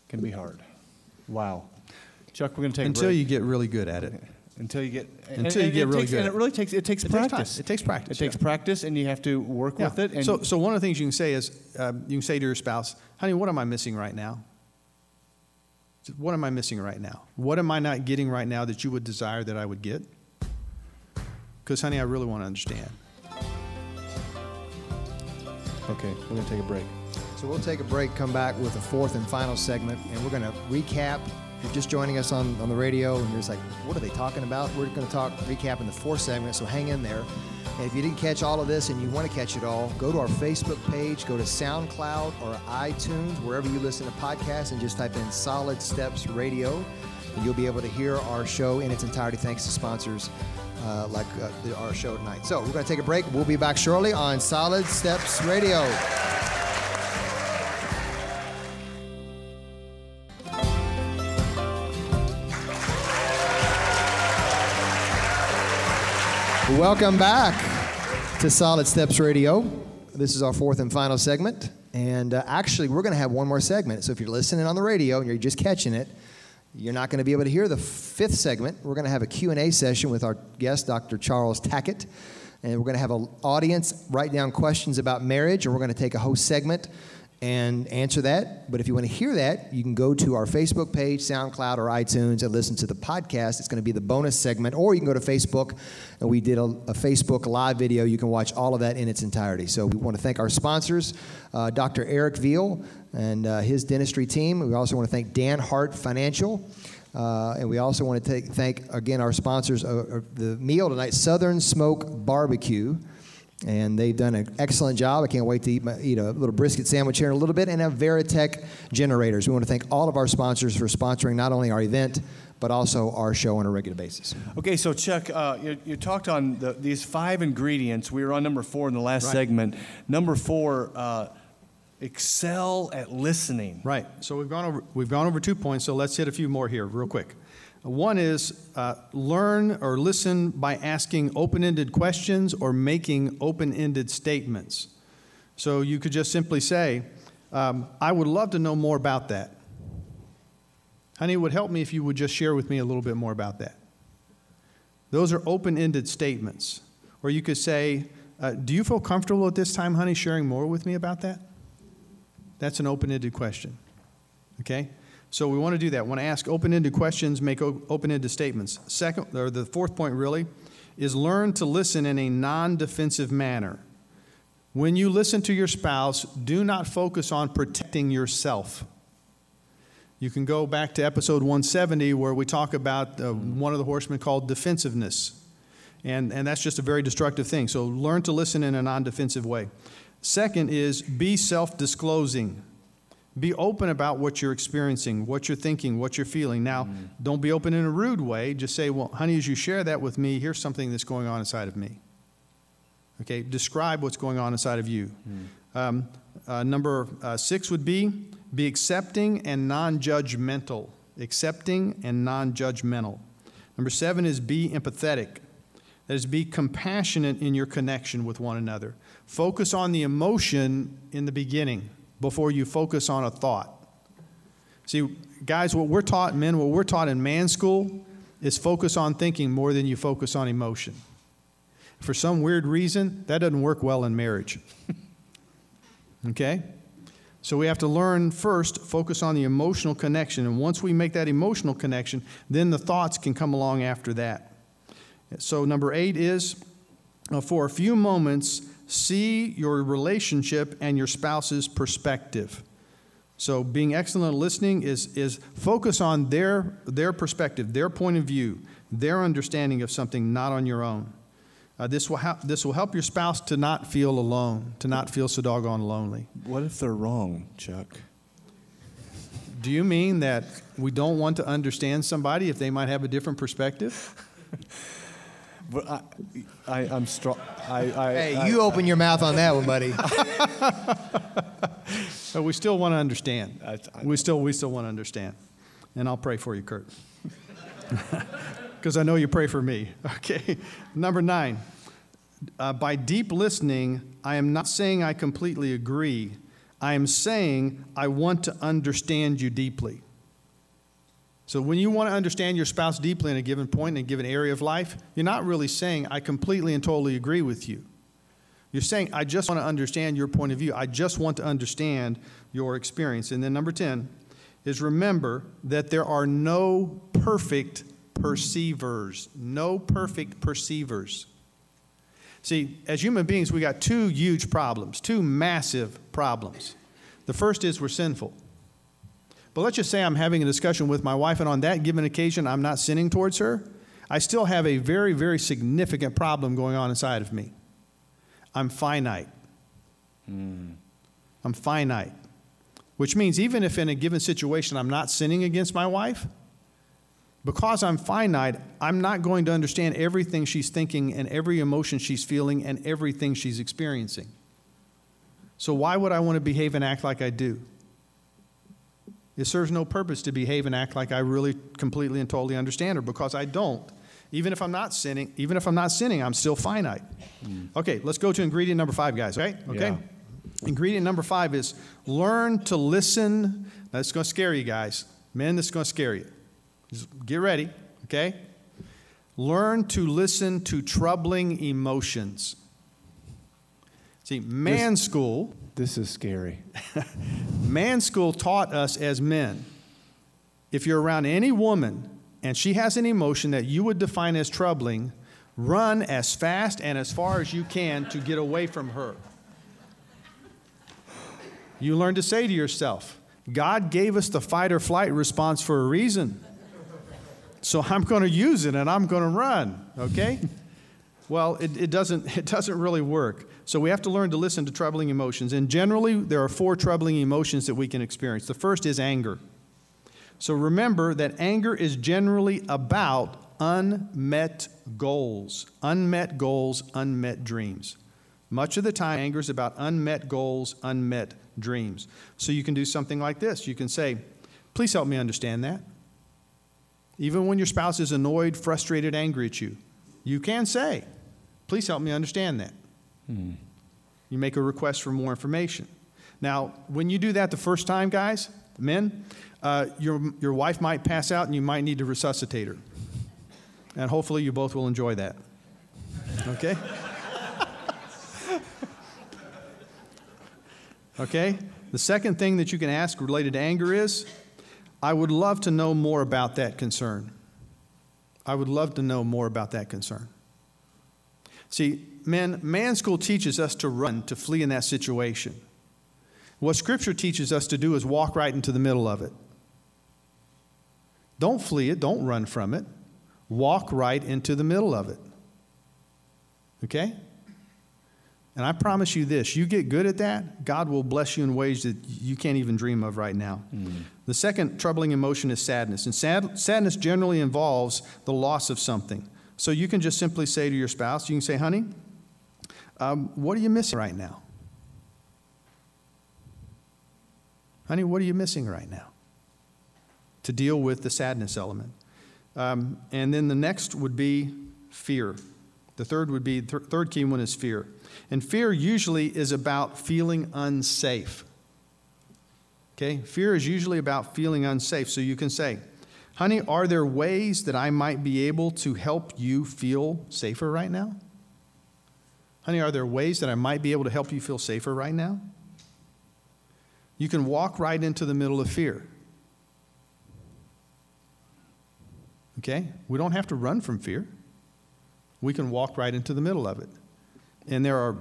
can be hard. Wow. Chuck, we're going to take Until a break. you get really good at it. Until you get and- Until you and get it really takes, good And it really takes it takes It takes time. practice. It takes practice, It takes yeah. practice, and you have to work with it. And so, so one of the things you can say is, um, you can say to your spouse, "Honey, what am I missing right now? What am I missing right now? What am I not getting right now that you would desire that I would get? Because, honey, I really want to understand." okay, we're going to take a break. So we'll take a break, come back with a fourth and final segment, and we're going to recap. If you're just joining us on, on the radio and you're just like, what are they talking about? We're going to talk, recap in the fourth segment, so hang in there. And if you didn't catch all of this and you want to catch it all, go to our Facebook page, go to SoundCloud or iTunes, wherever you listen to podcasts, and just type in Solid Steps Radio. And you'll be able to hear our show in its entirety thanks to sponsors uh, like uh, our show tonight. So we're going to take a break. We'll be back shortly on Solid Steps Radio. Welcome back to Solid Steps Radio. This is our fourth and final segment. And uh, actually, we're going to have one more segment. So if you're listening on the radio and you're just catching it, you're not going to be able to hear the fifth segment. We're going to have a Q&A session with our guest, Dr. Charles Tackett. And we're going to have an audience write down questions about marriage, and we're going to take a whole segment and answer that. But if you want to hear that, you can go to our Facebook page, SoundCloud, or iTunes and listen to the podcast. It's going to be the bonus segment, or you can go to Facebook, and we did a, a Facebook live video. You can watch all of that in its entirety. So we want to thank our sponsors, uh, Dr. Eric Veal and uh, his dentistry team. We also want to thank Dan Hart Financial. Uh, and we also want to take, thank, again, our sponsors of, the meal tonight, Southern Smoke Barbecue. And they've done an excellent job. I can't wait to eat, my, eat a little brisket sandwich here in a little bit. And have Veritech generators. We want to thank all of our sponsors for sponsoring not only our event, but also our show on a regular basis. Okay, so Chuck, uh, you, you talked on the, these five ingredients. We were on number four in the last Right. segment. Number four, uh, excel at listening. Right. So we've gone over we've gone over two points. So let's hit a few more here, real quick. One is uh, learn or listen by asking open-ended questions or making open-ended statements. So you could just simply say, um, "I would love to know more about that." Honey, it would help me if you would just share with me a little bit more about that. Those are open-ended statements. Or you could say, uh, "Do you feel comfortable at this time, honey, sharing more with me about that?" That's an open ended question. Okay? So we want to do that. We want to ask open ended questions, make open ended statements. Second, or the fourth point really, is learn to listen in a non defensive manner. When you listen to your spouse, do not focus on protecting yourself. You can go back to episode 170 where we talk about uh, one of the horsemen called defensiveness. And, and that's just a very destructive thing. So learn to listen in a non defensive way. Second is be self disclosing. Be open about what you're experiencing, what you're thinking, what you're feeling. Now, don't be open in a rude way. Just say, well, honey, as you share that with me, here's something that's going on inside of me. Okay, describe what's going on inside of you. Um, uh, number uh, six would be be accepting and non judgmental. Accepting and non judgmental. Number seven is be empathetic. That is, be compassionate in your connection with one another. Focus on the emotion in the beginning before you focus on a thought. See, guys, what we're taught, men, what we're taught in man school is focus on thinking more than you focus on emotion. For some weird reason, that doesn't work well in marriage. okay? So we have to learn first, focus on the emotional connection. And once we make that emotional connection, then the thoughts can come along after that. So, number eight is uh, for a few moments, see your relationship and your spouse's perspective. So, being excellent at listening is, is focus on their, their perspective, their point of view, their understanding of something, not on your own. Uh, this, will ha- this will help your spouse to not feel alone, to not feel so doggone lonely. What if they're wrong, Chuck? Do you mean that we don't want to understand somebody if they might have a different perspective? But I, I, I'm strong. I, I, Hey, I- you open your mouth on that one, buddy. But we still want to understand. We still we still want to understand. And I'll pray for you, Kurt. Because I know you pray for me. Okay. Number nine. Uh, by deep listening, I am not saying I completely agree. I am saying I want to understand you deeply. So when you want to understand your spouse deeply in a given point, in a given area of life, you're not really saying, I completely and totally agree with you. You're saying, I just want to understand your point of view. I just want to understand your experience. And then number 10 is remember that there are no perfect perceivers. No perfect perceivers. See, as human beings, we got two huge problems, two massive problems. The first is we're sinful. But let's just say I'm having a discussion with my wife, and on that given occasion, I'm not sinning towards her. I still have a very, very significant problem going on inside of me. I'm finite. Mm. I'm finite. Which means even if in a given situation I'm not sinning against my wife, because I'm finite, I'm not going to understand everything she's thinking and every emotion she's feeling and everything she's experiencing. So, why would I want to behave and act like I do? It serves no purpose to behave and act like I really completely and totally understand her because I don't. Even if I'm not sinning, even if I'm not sinning, I'm still finite. Mm. Okay, let's go to ingredient number five, guys. Okay? Okay. Yeah. Ingredient number five is learn to listen. Now, it's going to scare you guys. Men, this is going to scare you. Just get ready, okay? Learn to listen to troubling emotions. See, man this, school. This is scary. man school taught us as men if you're around any woman and she has an emotion that you would define as troubling, run as fast and as far as you can to get away from her. You learn to say to yourself, God gave us the fight or flight response for a reason. So I'm going to use it and I'm going to run, okay? Well, it, it, doesn't, it doesn't really work. So we have to learn to listen to troubling emotions. And generally, there are four troubling emotions that we can experience. The first is anger. So remember that anger is generally about unmet goals, unmet goals, unmet dreams. Much of the time, anger is about unmet goals, unmet dreams. So you can do something like this. You can say, Please help me understand that. Even when your spouse is annoyed, frustrated, angry at you, you can say, Please help me understand that. Hmm. You make a request for more information. Now, when you do that the first time, guys, men, uh, your, your wife might pass out and you might need to resuscitate her. And hopefully, you both will enjoy that. Okay? okay? The second thing that you can ask related to anger is I would love to know more about that concern. I would love to know more about that concern. See, men, man school teaches us to run, to flee in that situation. What Scripture teaches us to do is walk right into the middle of it. Don't flee it, don't run from it. Walk right into the middle of it. Okay? And I promise you this you get good at that, God will bless you in ways that you can't even dream of right now. Mm. The second troubling emotion is sadness. And sad, sadness generally involves the loss of something. So you can just simply say to your spouse, you can say, honey, um, what are you missing right now? Honey, what are you missing right now? To deal with the sadness element. Um, and then the next would be fear. The third would be, th- third key one is fear. And fear usually is about feeling unsafe. Okay? Fear is usually about feeling unsafe. So you can say, Honey, are there ways that I might be able to help you feel safer right now? Honey, are there ways that I might be able to help you feel safer right now? You can walk right into the middle of fear. Okay? We don't have to run from fear. We can walk right into the middle of it. And there are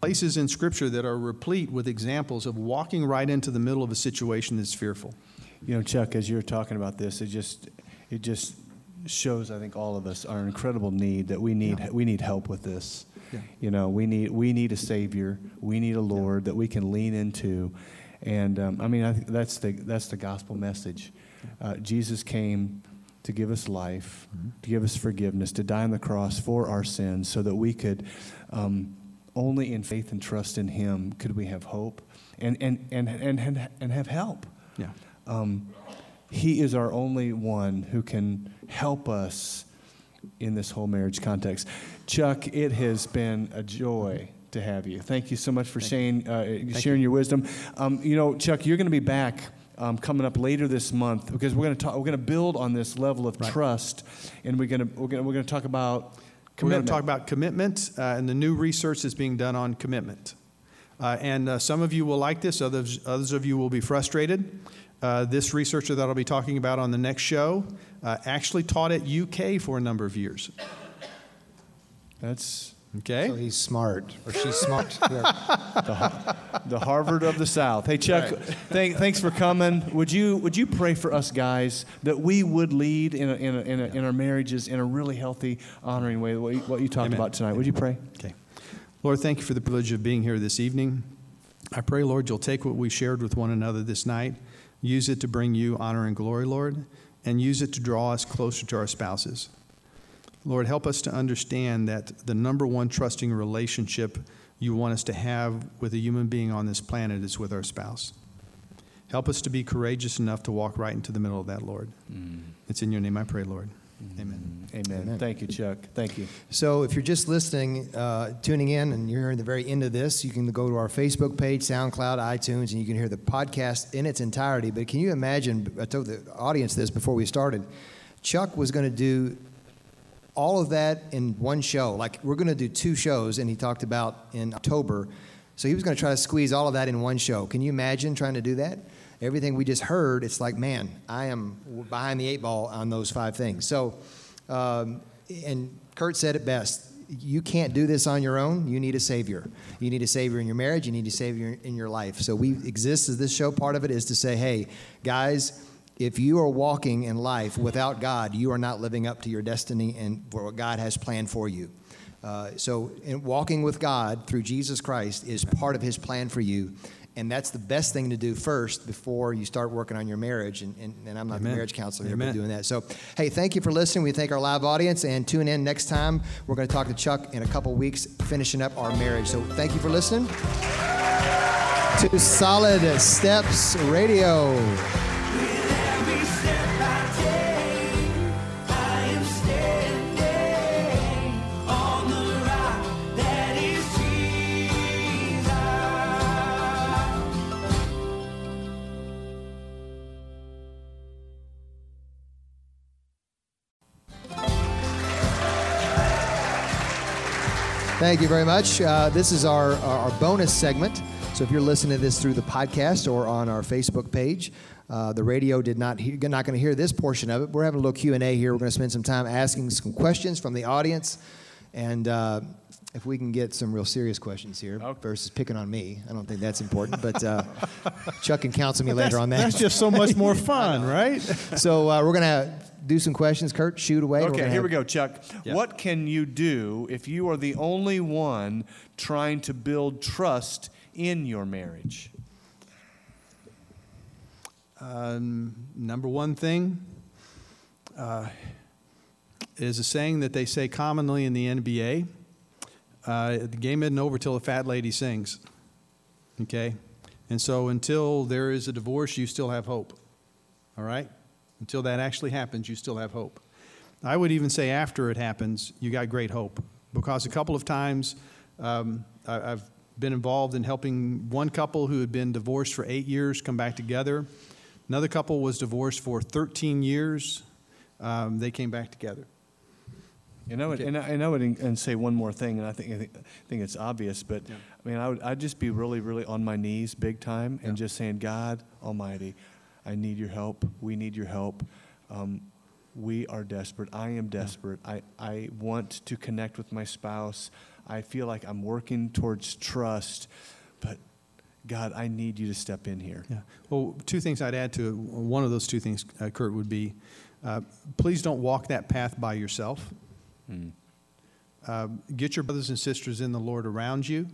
places in Scripture that are replete with examples of walking right into the middle of a situation that's fearful. You know, Chuck, as you're talking about this, it just it just shows, I think, all of us our incredible need that we need yeah. we need help with this. Yeah. You know, we need we need a Savior, we need a Lord yeah. that we can lean into, and um, I mean, I think that's the that's the gospel message. Uh, Jesus came to give us life, mm-hmm. to give us forgiveness, to die on the cross for our sins, so that we could um, only in faith and trust in Him could we have hope and, and, and, and, and have help. Yeah. Um, he is our only one who can help us in this whole marriage context. Chuck, it has been a joy to have you. Thank you so much for saying, uh, sharing your wisdom. Um, you know, Chuck, you're going to be back um, coming up later this month because we're going to talk. We're going to build on this level of Right. trust, and we're going to we're going to we're going to talk about We're going commitment. to talk about commitment, uh, and the new research that's being done on commitment. Uh, and uh, some of you will like this, others, others of you will be frustrated. Uh, this researcher that I'll be talking about on the next show uh, actually taught at UK for a number of years. That's Okay? So he's smart, or she's smart. Yeah. the Harvard of the South. Hey, Chuck, thank, thanks for coming. Would you would you pray for us guys that we would lead in a, in, a, in, a, in our marriages in a really healthy, honoring way? What you, what you talked Amen. about tonight. Would you pray? Okay. Lord, thank you for the privilege of being here this evening. I pray, Lord, you'll take what we shared with one another this night, use it to bring you honor and glory, Lord, and use it to draw us closer to our spouses. Lord, help us to understand that the number one trusting relationship you want us to have with a human being on this planet is with our spouse. Help us to be courageous enough to walk right into the middle of that, Lord. Mm. It's in your name I pray, Lord. Amen. Amen. Amen. Thank you, Chuck. Thank you. So, if you're just listening, uh, tuning in, and you're hearing the very end of this, you can go to our Facebook page, SoundCloud, iTunes, and you can hear the podcast in its entirety. But can you imagine? I told the audience this before we started. Chuck was going to do all of that in one show. Like, we're going to do two shows, and he talked about in October. So, he was going to try to squeeze all of that in one show. Can you imagine trying to do that? Everything we just heard, it's like, man, I am behind the eight ball on those five things. So, um, and Kurt said it best. You can't do this on your own. You need a savior. You need a savior in your marriage. You need a savior in your life. So we exist as this show. Part of it is to say, hey, guys, if you are walking in life without God, you are not living up to your destiny and for what God has planned for you. Uh, so, in walking with God through Jesus Christ is part of His plan for you. And that's the best thing to do first before you start working on your marriage. And, and, and I'm not the marriage counselor here, but doing that. So, hey, thank you for listening. We thank our live audience and tune in next time. We're going to talk to Chuck in a couple weeks, finishing up our marriage. So, thank you for listening to Solid Steps Radio. Thank you very much. Uh, this is our, our bonus segment. So if you're listening to this through the podcast or on our Facebook page, uh, the radio did not hear, you're not going to hear this portion of it. We're having a little Q and A here. We're going to spend some time asking some questions from the audience, and uh, if we can get some real serious questions here versus picking on me, I don't think that's important. But uh, Chuck can counsel me later on that. That's just so much more fun, right? so uh, we're going to do some questions. Kurt, shoot away. Okay, here have- we go, Chuck. Yeah. What can you do if you are the only one trying to build trust in your marriage? Um, number one thing uh, is a saying that they say commonly in the NBA uh, the game isn't over till the fat lady sings. Okay? And so until there is a divorce, you still have hope. All right? Until that actually happens, you still have hope. I would even say after it happens, you got great hope. Because a couple of times um, I, I've been involved in helping one couple who had been divorced for eight years come back together. Another couple was divorced for 13 years. Um, they came back together. And I would, and I, and I would in- and say one more thing, and I think I think, I think it's obvious, but I mean, I would I'd just be really, really on my knees, big time, and just saying, God Almighty, I need your help. We need your help. Um, we are desperate. I am desperate. I, I want to connect with my spouse. I feel like I'm working towards trust, but God, I need you to step in here. Yeah. Well, two things I'd add to it. One of those two things, uh, Kurt, would be uh, please don't walk that path by yourself. Uh, get your brothers and sisters in the Lord around you.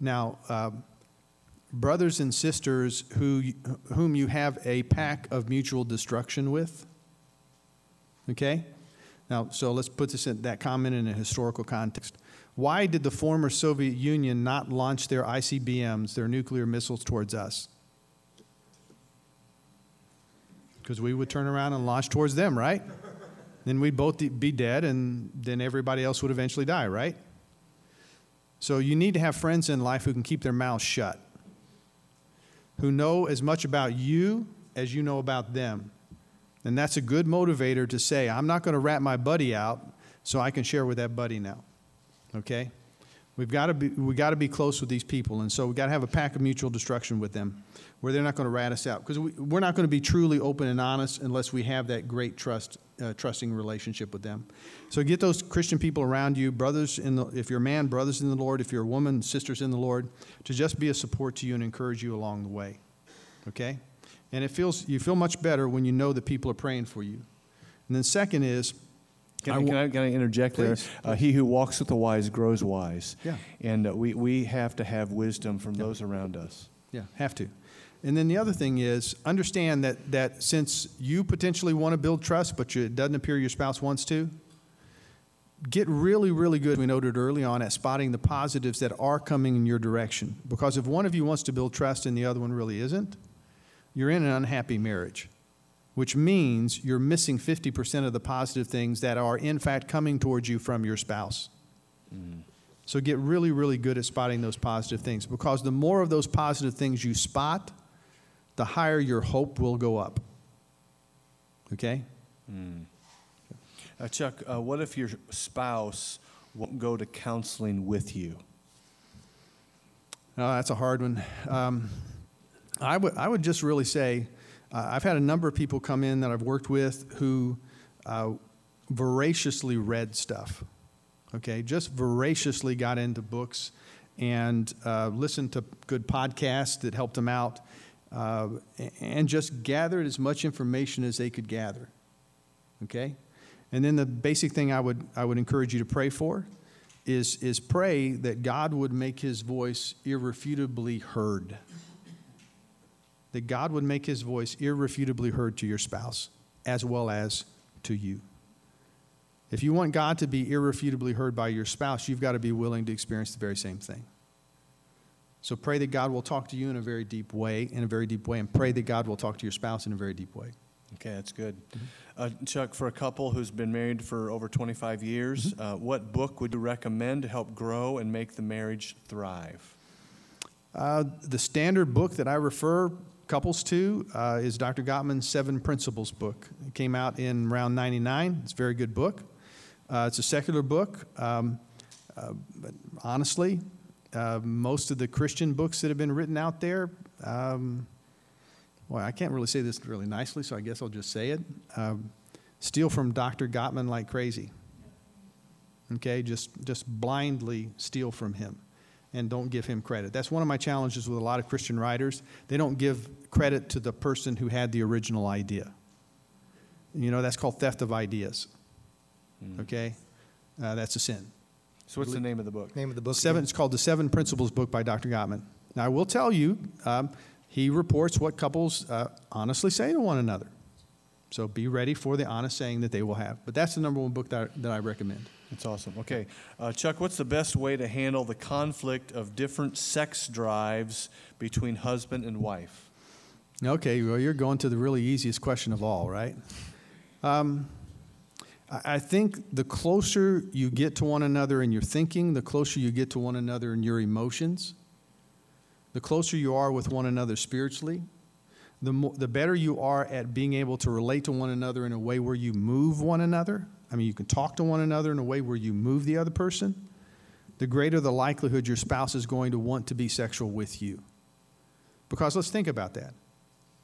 Now, uh, brothers and sisters who, whom you have a pack of mutual destruction with. Okay? Now, so let's put this in that comment in a historical context. Why did the former Soviet Union not launch their ICBMs, their nuclear missiles, towards us? Because we would turn around and launch towards them, right? Then we'd both be dead, and then everybody else would eventually die, right? So you need to have friends in life who can keep their mouths shut, who know as much about you as you know about them. And that's a good motivator to say, I'm not going to rat my buddy out so I can share with that buddy now. Okay? We've got to be, we got to be close with these people. And so we've got to have a pack of mutual destruction with them where they're not going to rat us out. Because we, we're not going to be truly open and honest unless we have that great trust, uh, trusting relationship with them. So get those Christian people around you, brothers in the, if you're a man, brothers in the Lord. If you're a woman, sisters in the Lord, to just be a support to you and encourage you along the way. Okay? And it feels, you feel much better when you know that people are praying for you. And then second is, Can I can I, can I interject Please, there? Uh, he who walks with the wise grows wise. Yeah. And uh, we, we have to have wisdom from those around us. Yeah, have to. And then the other thing is understand that, that since you potentially want to build trust, but you, it doesn't appear your spouse wants to, get really, really good, we noted early on, at spotting the positives that are coming in your direction. Because if one of you wants to build trust and the other one really isn't, you're in an unhappy marriage, which means you're missing 50% of the positive things that are, in fact, coming towards you from your spouse. So get really, really good at spotting those positive things because the more of those positive things you spot, the higher your hope will go up. Okay? Uh, Chuck, uh, what if your spouse won't go to counseling with you? Oh, that's a hard one. Um, I would, I would just really say uh, I've had a number of people come in that I've worked with who uh, voraciously read stuff. Okay, just voraciously got into books and uh, listened to good podcasts that helped them out, uh, and just gathered as much information as they could gather. Okay, and then the basic thing I would I would encourage you to pray for is is pray that God would make His voice irrefutably heard. That God would make His voice irrefutably heard to your spouse as well as to you. If you want God to be irrefutably heard by your spouse, you've got to be willing to experience the very same thing. So pray that God will talk to you in a very deep way, in a very deep way, and pray that God will talk to your spouse in a very deep way. Okay, that's good. Uh, Chuck, for a couple who's been married for over 25 years, uh, what book would you recommend to help grow and make the marriage thrive? Uh, the standard book that I refer couples to uh, is Dr. Gottman's Seven Principles book. It came out in around 99. It's a very good book. Uh, it's a secular book. Um, uh, but honestly, uh, most of the Christian books that have been written out there, um, well, I can't really say this really nicely, so I guess I'll just say it. Um, steal from Dr. Gottman like crazy. Okay, just, just blindly steal from him and don't give him credit. That's one of my challenges with a lot of Christian writers. They don't give credit to the person who had the original idea. You know, that's called theft of ideas. Okay? Uh, that's a sin. So, what's the name of the book? Name of the book. Seven, again? it's called The Seven Principles book by Dr. Gottman. Now, I will tell you, um, he reports what couples uh, honestly say to one another. So be ready for the honest saying that they will have. But that's the number one book that I, that I recommend. That's awesome. Okay. Uh, Chuck, what's the best way to handle the conflict of different sex drives between husband and wife? Okay, well, you're going to the really easiest question of all, right? Um, I think the closer you get to one another in your thinking, the closer you get to one another in your emotions, the closer you are with one another spiritually, the, mo- the better you are at being able to relate to one another in a way where you move one another. I mean, you can talk to one another in a way where you move the other person, the greater the likelihood your spouse is going to want to be sexual with you. Because let's think about that.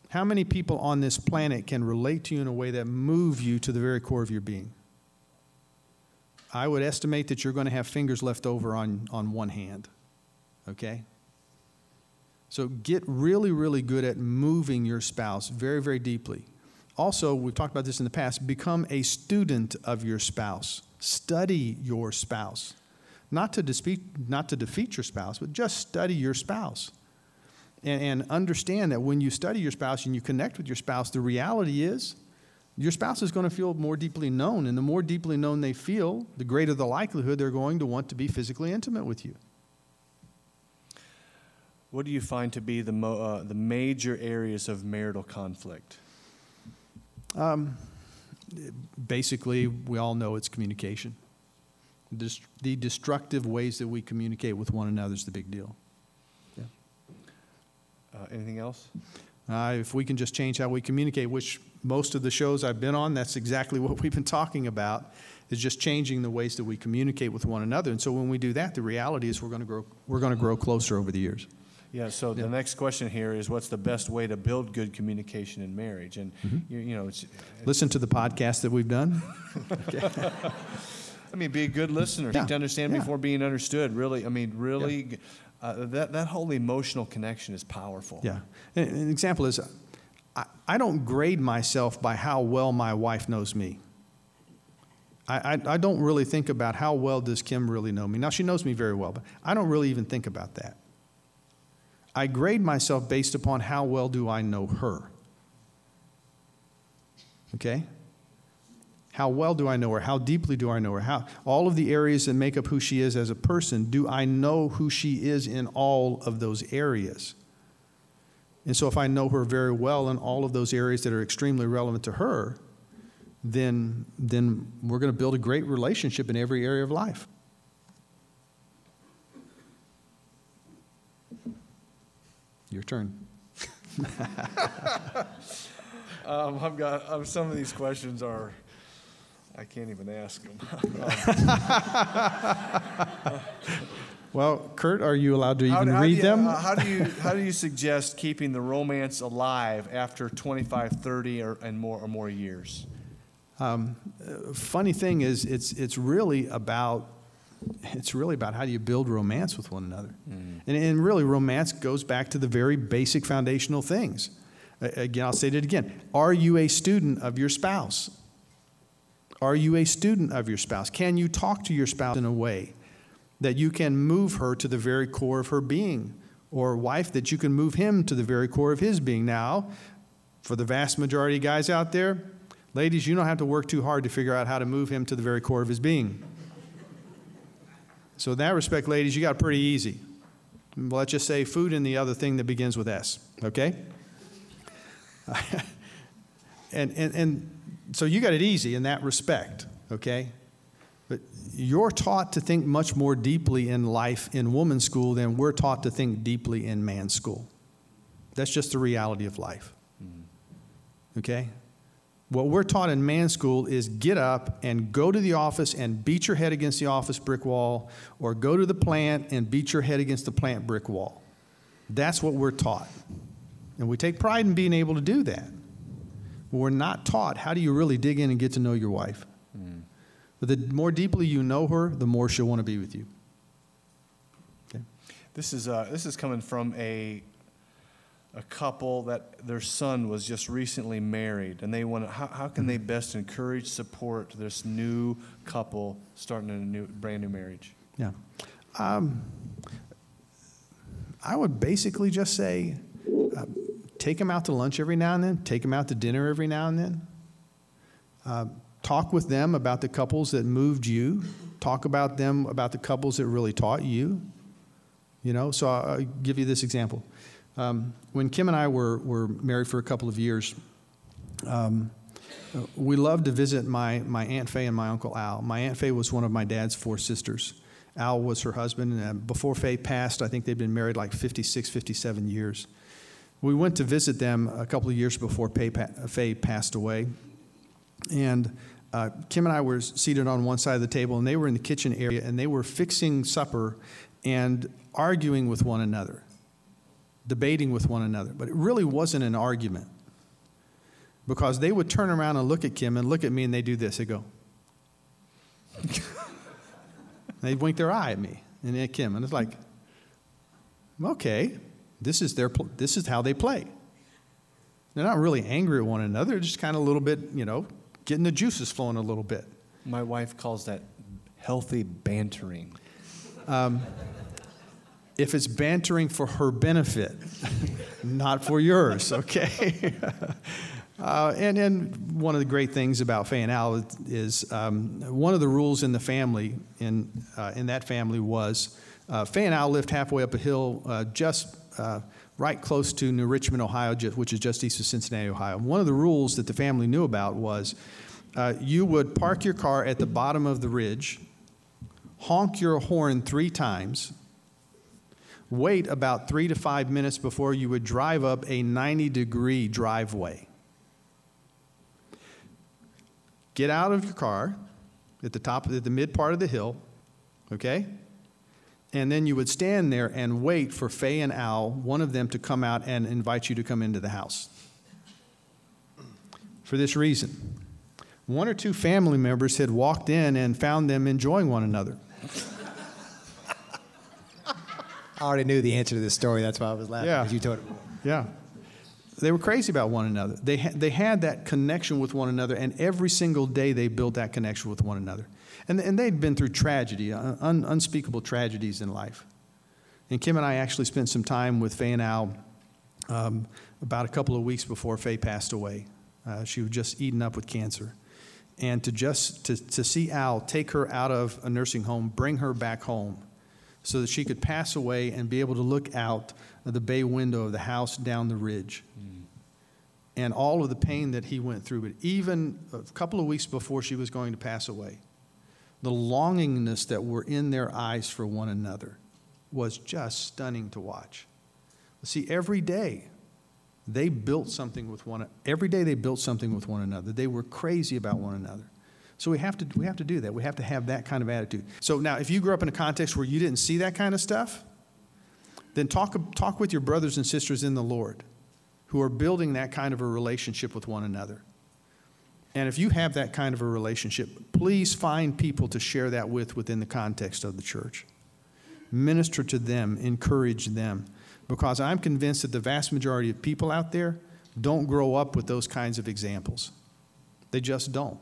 How many people on this planet can relate to you in a way that move you to the very core of your being? I would estimate that you're going to have fingers left over on, on one hand. Okay? So get really, really good at moving your spouse very, very deeply. Also, we've talked about this in the past, become a student of your spouse. Study your spouse. Not to, defeat, not to defeat your spouse, but just study your spouse. And, and understand that when you study your spouse and you connect with your spouse, the reality is your spouse is going to feel more deeply known. And the more deeply known they feel, the greater the likelihood they're going to want to be physically intimate with you. What do you find to be the, mo- uh, the major areas of marital conflict? Basically, we all know it's communication. Dest- the destructive ways that we communicate with one another is the big deal. Uh, anything else? Uh, if we can just change how we communicate, which most of the shows I've been on, that's exactly what we've been talking about, is just changing the ways that we communicate with one another. And so when we do that, the reality is we're going to grow, we're going to grow closer over the years. Yeah, so the next question here is what's the best way to build good communication in marriage? And, you, you know, it's, Listen to the podcast that we've done. I mean, be a good listener. Yeah, Seek to understand yeah. before being understood. Really, I mean, really, uh, that, that whole emotional connection is powerful. Yeah. An, an example is I, I don't grade myself by how well my wife knows me. I, I, I don't really think about how well does Kim really know me. Now, she knows me very well, but I don't really even think about that. I grade myself based upon how well do I know her. Okay? How well do I know her? How deeply do I know her? How all of the areas that make up who she is as a person, do I know who she is in all of those areas? And so if I know her very well in all of those areas that are extremely relevant to her, then then we're going to build a great relationship in every area of life. Your turn. Um, I've got um, some of these questions are, I can't even ask them. Well, Kurt, are you allowed to even do read you- them? uh, how do you how do you suggest keeping the romance alive after 25, 30, or and more or more years? funny thing is it's it's really about it's really about how do you build romance with one another. Mm. And, and really romance goes back to the very basic foundational things. Again i'll say it again. Are you a student of your spouse? Are you a student of your spouse? Can you talk to your spouse in a way that you can move her to the very core of her being? Or wife that you can move him to the very core of his being? Now for the vast majority of guys out there, ladies, you don't have to work too hard to figure out how to move him to the very core of his being. So, in that respect, ladies, you got it pretty easy. Let's just say food and the other thing that begins with S, okay? and, and, and so you got it easy in that respect, okay? But you're taught to think much more deeply in life in woman's school than we're taught to think deeply in man's school. That's just the reality of life. Mm-hmm. Okay? What we're taught in man school is get up and go to the office and beat your head against the office brick wall, or go to the plant and beat your head against the plant brick wall. That's what we're taught. And we take pride in being able to do that. But we're not taught how do you really dig in and get to know your wife. But the more deeply you know her, the more she'll want to be with you. Okay? This is uh, this is coming from a a couple that their son was just recently married, and they want to. How, how can they best encourage, support this new couple starting a new, brand new marriage? Yeah. Um, I would basically just say uh, take them out to lunch every now and then, take them out to dinner every now and then. Uh, talk with them about the couples that moved you. Talk about them about the couples that really taught you. You know, so I'll I'll give you this example. Um, when Kim and I were, were married for a couple of years, um, we loved to visit my, my Aunt Faye and my Uncle Al. My Aunt Faye was one of my dad's four sisters. Al was her husband. And uh, before Faye passed, I think they'd been married like 56, 57 years. We went to visit them a couple of years before Faye passed away. And uh, Kim and I were seated on one side of the table, and they were in the kitchen area, and they were fixing supper and arguing with one another, debating with one another. But it really wasn't an argument because they would turn around and look at Kim and look at me, and they do this. They go, they'd wink their eye at me and at Kim, and it's like, okay, this is their, pl- this is how they play. They're not really angry at one another. They're just kind of a little bit, you know, getting the juices flowing a little bit. My wife calls that healthy bantering. Um, If it's bantering for her benefit, not for yours, okay? uh, and, and one of the great things about and Al is um, one of the rules in the family, in, uh, in that family, was uh, and Al lived halfway up a hill uh, just uh, right close to New Richmond, Ohio, which is just east of Cincinnati, Ohio. One of the rules that the family knew about was uh, you would park your car at the bottom of the ridge honk your horn three times, wait about three to five minutes before you would drive up a 90 degree driveway. Get out of your car at the top, at the mid part of the hill, okay? And then you would stand there and wait for Faye and Al, one of them, to come out and invite you to come into the house. For this reason, one or two family members had walked in and found them enjoying one another. I already knew the answer to this story. That's why I was laughing Yeah. because you told it. Yeah. They were crazy about one another. They, ha- they had that connection with one another, and every single day they built that connection with one another. And, and they'd been through tragedy, uh, un- unspeakable tragedies in life. And Kim and I actually spent some time with Faye and Al um, about a couple of weeks before Faye passed away. Uh, she was just eaten up with cancer. And to just to, to see Al take her out of a nursing home, bring her back home, so that she could pass away and be able to look out of the bay window of the house down the ridge. Mm. And all of the pain that he went through, but even a couple of weeks before she was going to pass away, the longingness that were in their eyes for one another was just stunning to watch. See, every day they built something with one every day they built something with one another. They were crazy about one another. So we have to we have to do that. We have to have that kind of attitude. So now if you grew up in a context where you didn't see that kind of stuff, then talk talk with your brothers and sisters in the Lord who are building that kind of a relationship with one another. And if you have that kind of a relationship, please find people to share that with within the context of the church. Minister to them, encourage them, because I'm convinced that the vast majority of people out there don't grow up with those kinds of examples. They just don't.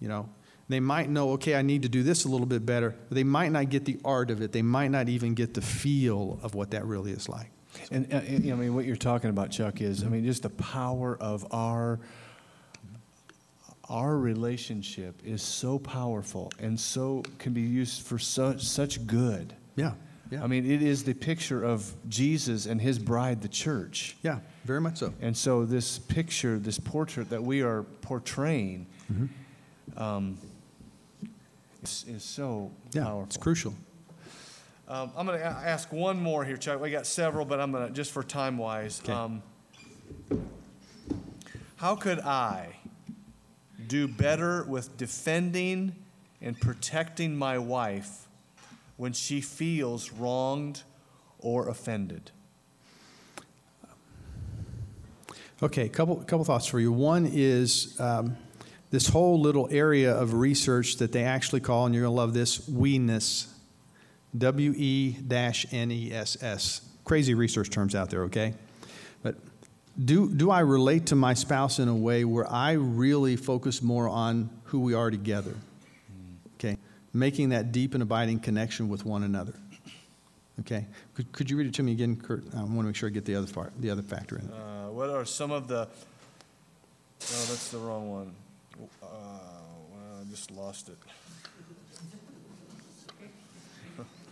You know, they might know, okay, I need to do this a little bit better, but they might not get the art of it. They might not even get the feel of what that really is like. And, uh, and, you know, I mean, what you're talking about, Chuck, is I mean, just the power of our our relationship is so powerful and so can be used for such such good. Yeah, yeah. I mean, it is the picture of Jesus and His bride, the church. Yeah, very much so. And so, this picture, this portrait that we are portraying, um, is, is so Yeah, powerful. it's crucial. Um, I'm going to ask one more here, Chuck. We got several, but I'm going to just for time wise. Okay. Um, how could I do better with defending and protecting my wife when she feels wronged or offended? Okay, couple couple thoughts for you. One is um, this whole little area of research that they actually call, and you're gonna love this, weeness, W E N E S S. Crazy research terms out there, okay? But do do I relate to my spouse in a way where I really focus more on who we are together? Okay, making that deep and abiding connection with one another. Okay, could, could you read it to me again, Kurt? I want to make sure I get the other part, the other factor in. Uh, what are some of the. Oh, that's the wrong one. Uh, well, I just lost it.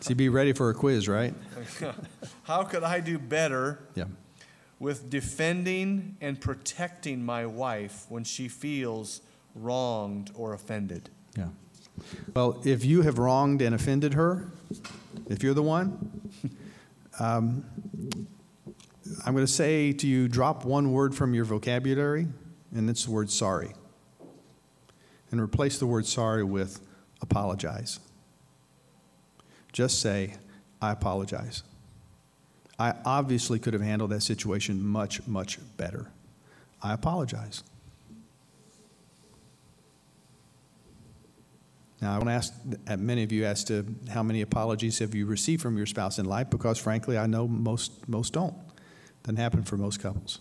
See, be ready for a quiz, right? How could I do better Yeah. with defending and protecting my wife when she feels wronged or offended? Yeah. Well, if you have wronged and offended her, if you're the one, um, I'm going to say to you drop one word from your vocabulary, and it's the word sorry. And replace the word sorry with apologize. Just say, I apologize. I obviously could have handled that situation much, much better. I apologize. Now, I want to ask uh, many of you as to how many apologies have you received from your spouse in life, because frankly, I know most, most don't. Doesn't happen for most couples.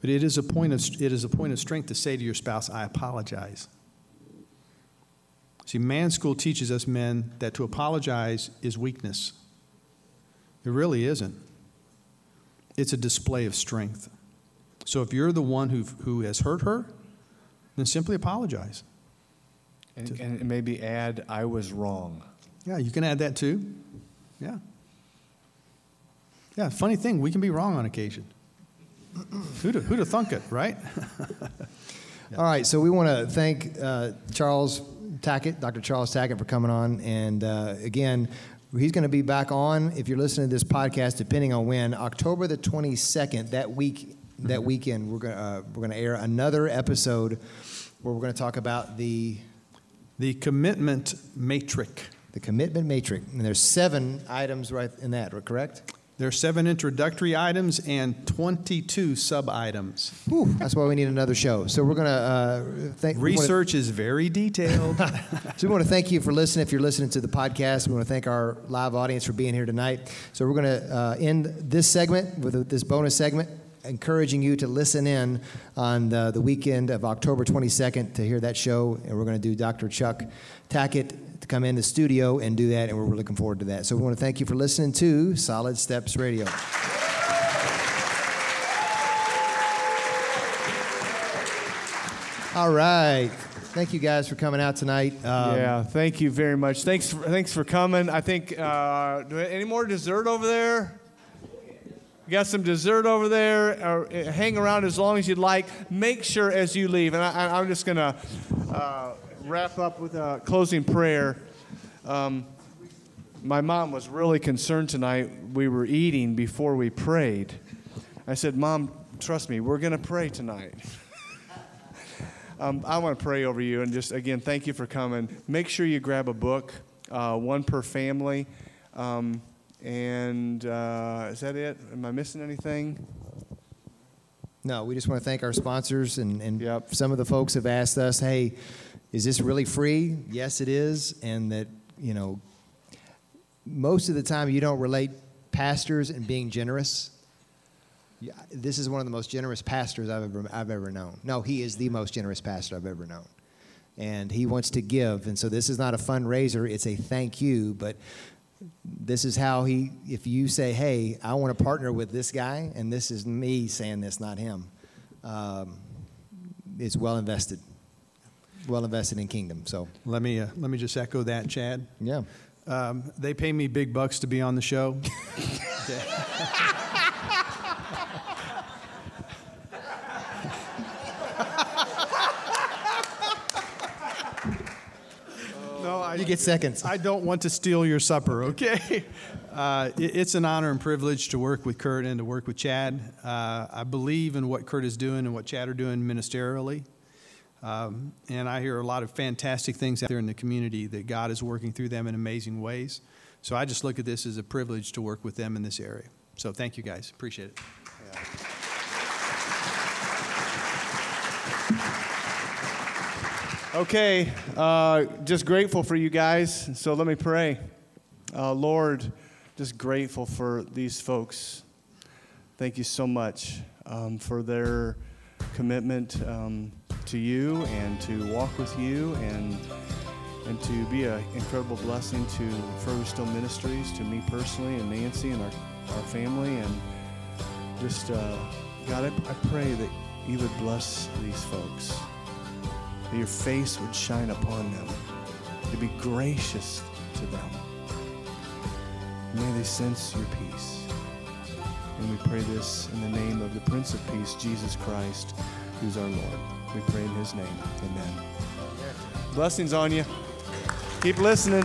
But it is, a point of, it is a point of strength to say to your spouse, I apologize. See, man school teaches us men that to apologize is weakness. It really isn't. It's a display of strength. So if you're the one who who has hurt her, then simply apologize. And, and maybe add, I was wrong. Yeah, you can add that too. Yeah. Yeah, funny thing, we can be wrong on occasion. Who'd, have, who'd have thunk it, right? All right, so we want to thank uh, Charles Tackett, Dr. Charles Tackett, for coming on. And uh, again, he's going to be back on, if you're listening to this podcast, depending on when, October the 22nd, that week, that weekend, we're going to, uh, we're going to air another episode where we're going to talk about the, The commitment matrix. the commitment matrix. And there's seven items right in that, correct? There are seven introductory items and 22 sub items. Whew, that's why we need another show. So we're going to uh, thank we wanna- Research is very detailed. So we want to thank you for listening. If you're listening to the podcast, we want to thank our live audience for being here tonight. So we're going to uh, end this segment with this bonus segment, encouraging you to listen in on the, the weekend of October 22nd to hear that show. And we're going to do Dr. Chuck Tackett to come in the studio and do that, and we're looking forward to that. So we want to thank you for listening to Solid Steps Radio. All right. Thank you guys for coming out tonight. Um, yeah, thank you very much. Thanks, for, thanks for coming. I think uh, any more dessert over there? You got some dessert over there. Uh, hang around as long as you'd like. Make sure as you leave, and I, I'm just gonna uh, wrap up with a closing prayer. Um, my mom was really concerned tonight. We were eating before we prayed. I said, "Mom, trust me, we're gonna pray tonight." Um, I want to pray over you and just again thank you for coming. Make sure you grab a book, uh, one per family. Um, and uh, is that it? Am I missing anything? No, we just want to thank our sponsors, and, and Yep. some of the folks have asked us, "Hey, is this really free?" Yes, it is, and that you know, most of the time you don't relate pastors and being generous. Yeah, This is one of the most generous pastors I've ever I've ever known. No, he is the most generous pastor I've ever known, and he wants to give. And so this is not a fundraiser; it's a thank you, but this is how he if you say hey i want to partner with this guy and this is me saying this not him um, it's well invested well invested in kingdom so let me uh, let me just echo that, Chad. yeah Um, they pay me big bucks to be on the show. no, I, you get seconds I don't want to steal your supper, okay? Uh, it- it's an honor and privilege to work with Kurt and to work with Chad. Uh, I believe in what Kurt is doing and what Chad are doing ministerially. Um, and I hear a lot of fantastic things out there in the community that God is working through them in amazing ways. So I just look at this as a privilege to work with them in this area. So thank you guys. Appreciate it. Okay, uh, just grateful for you guys. So let me pray. Uh, Lord, just grateful for these folks. Thank you so much um, for their commitment um, to you and to walk with you and and to be an incredible blessing to Further Still Ministries, to me personally and Nancy and our, our family. And just, uh, God, I, I pray that you would bless these folks that your face would shine upon them, to be gracious to them. May they sense your peace. And we pray this in the name of the Prince of Peace, Jesus Christ, who's our Lord. We pray in his name. Amen. Blessings on you. Keep listening.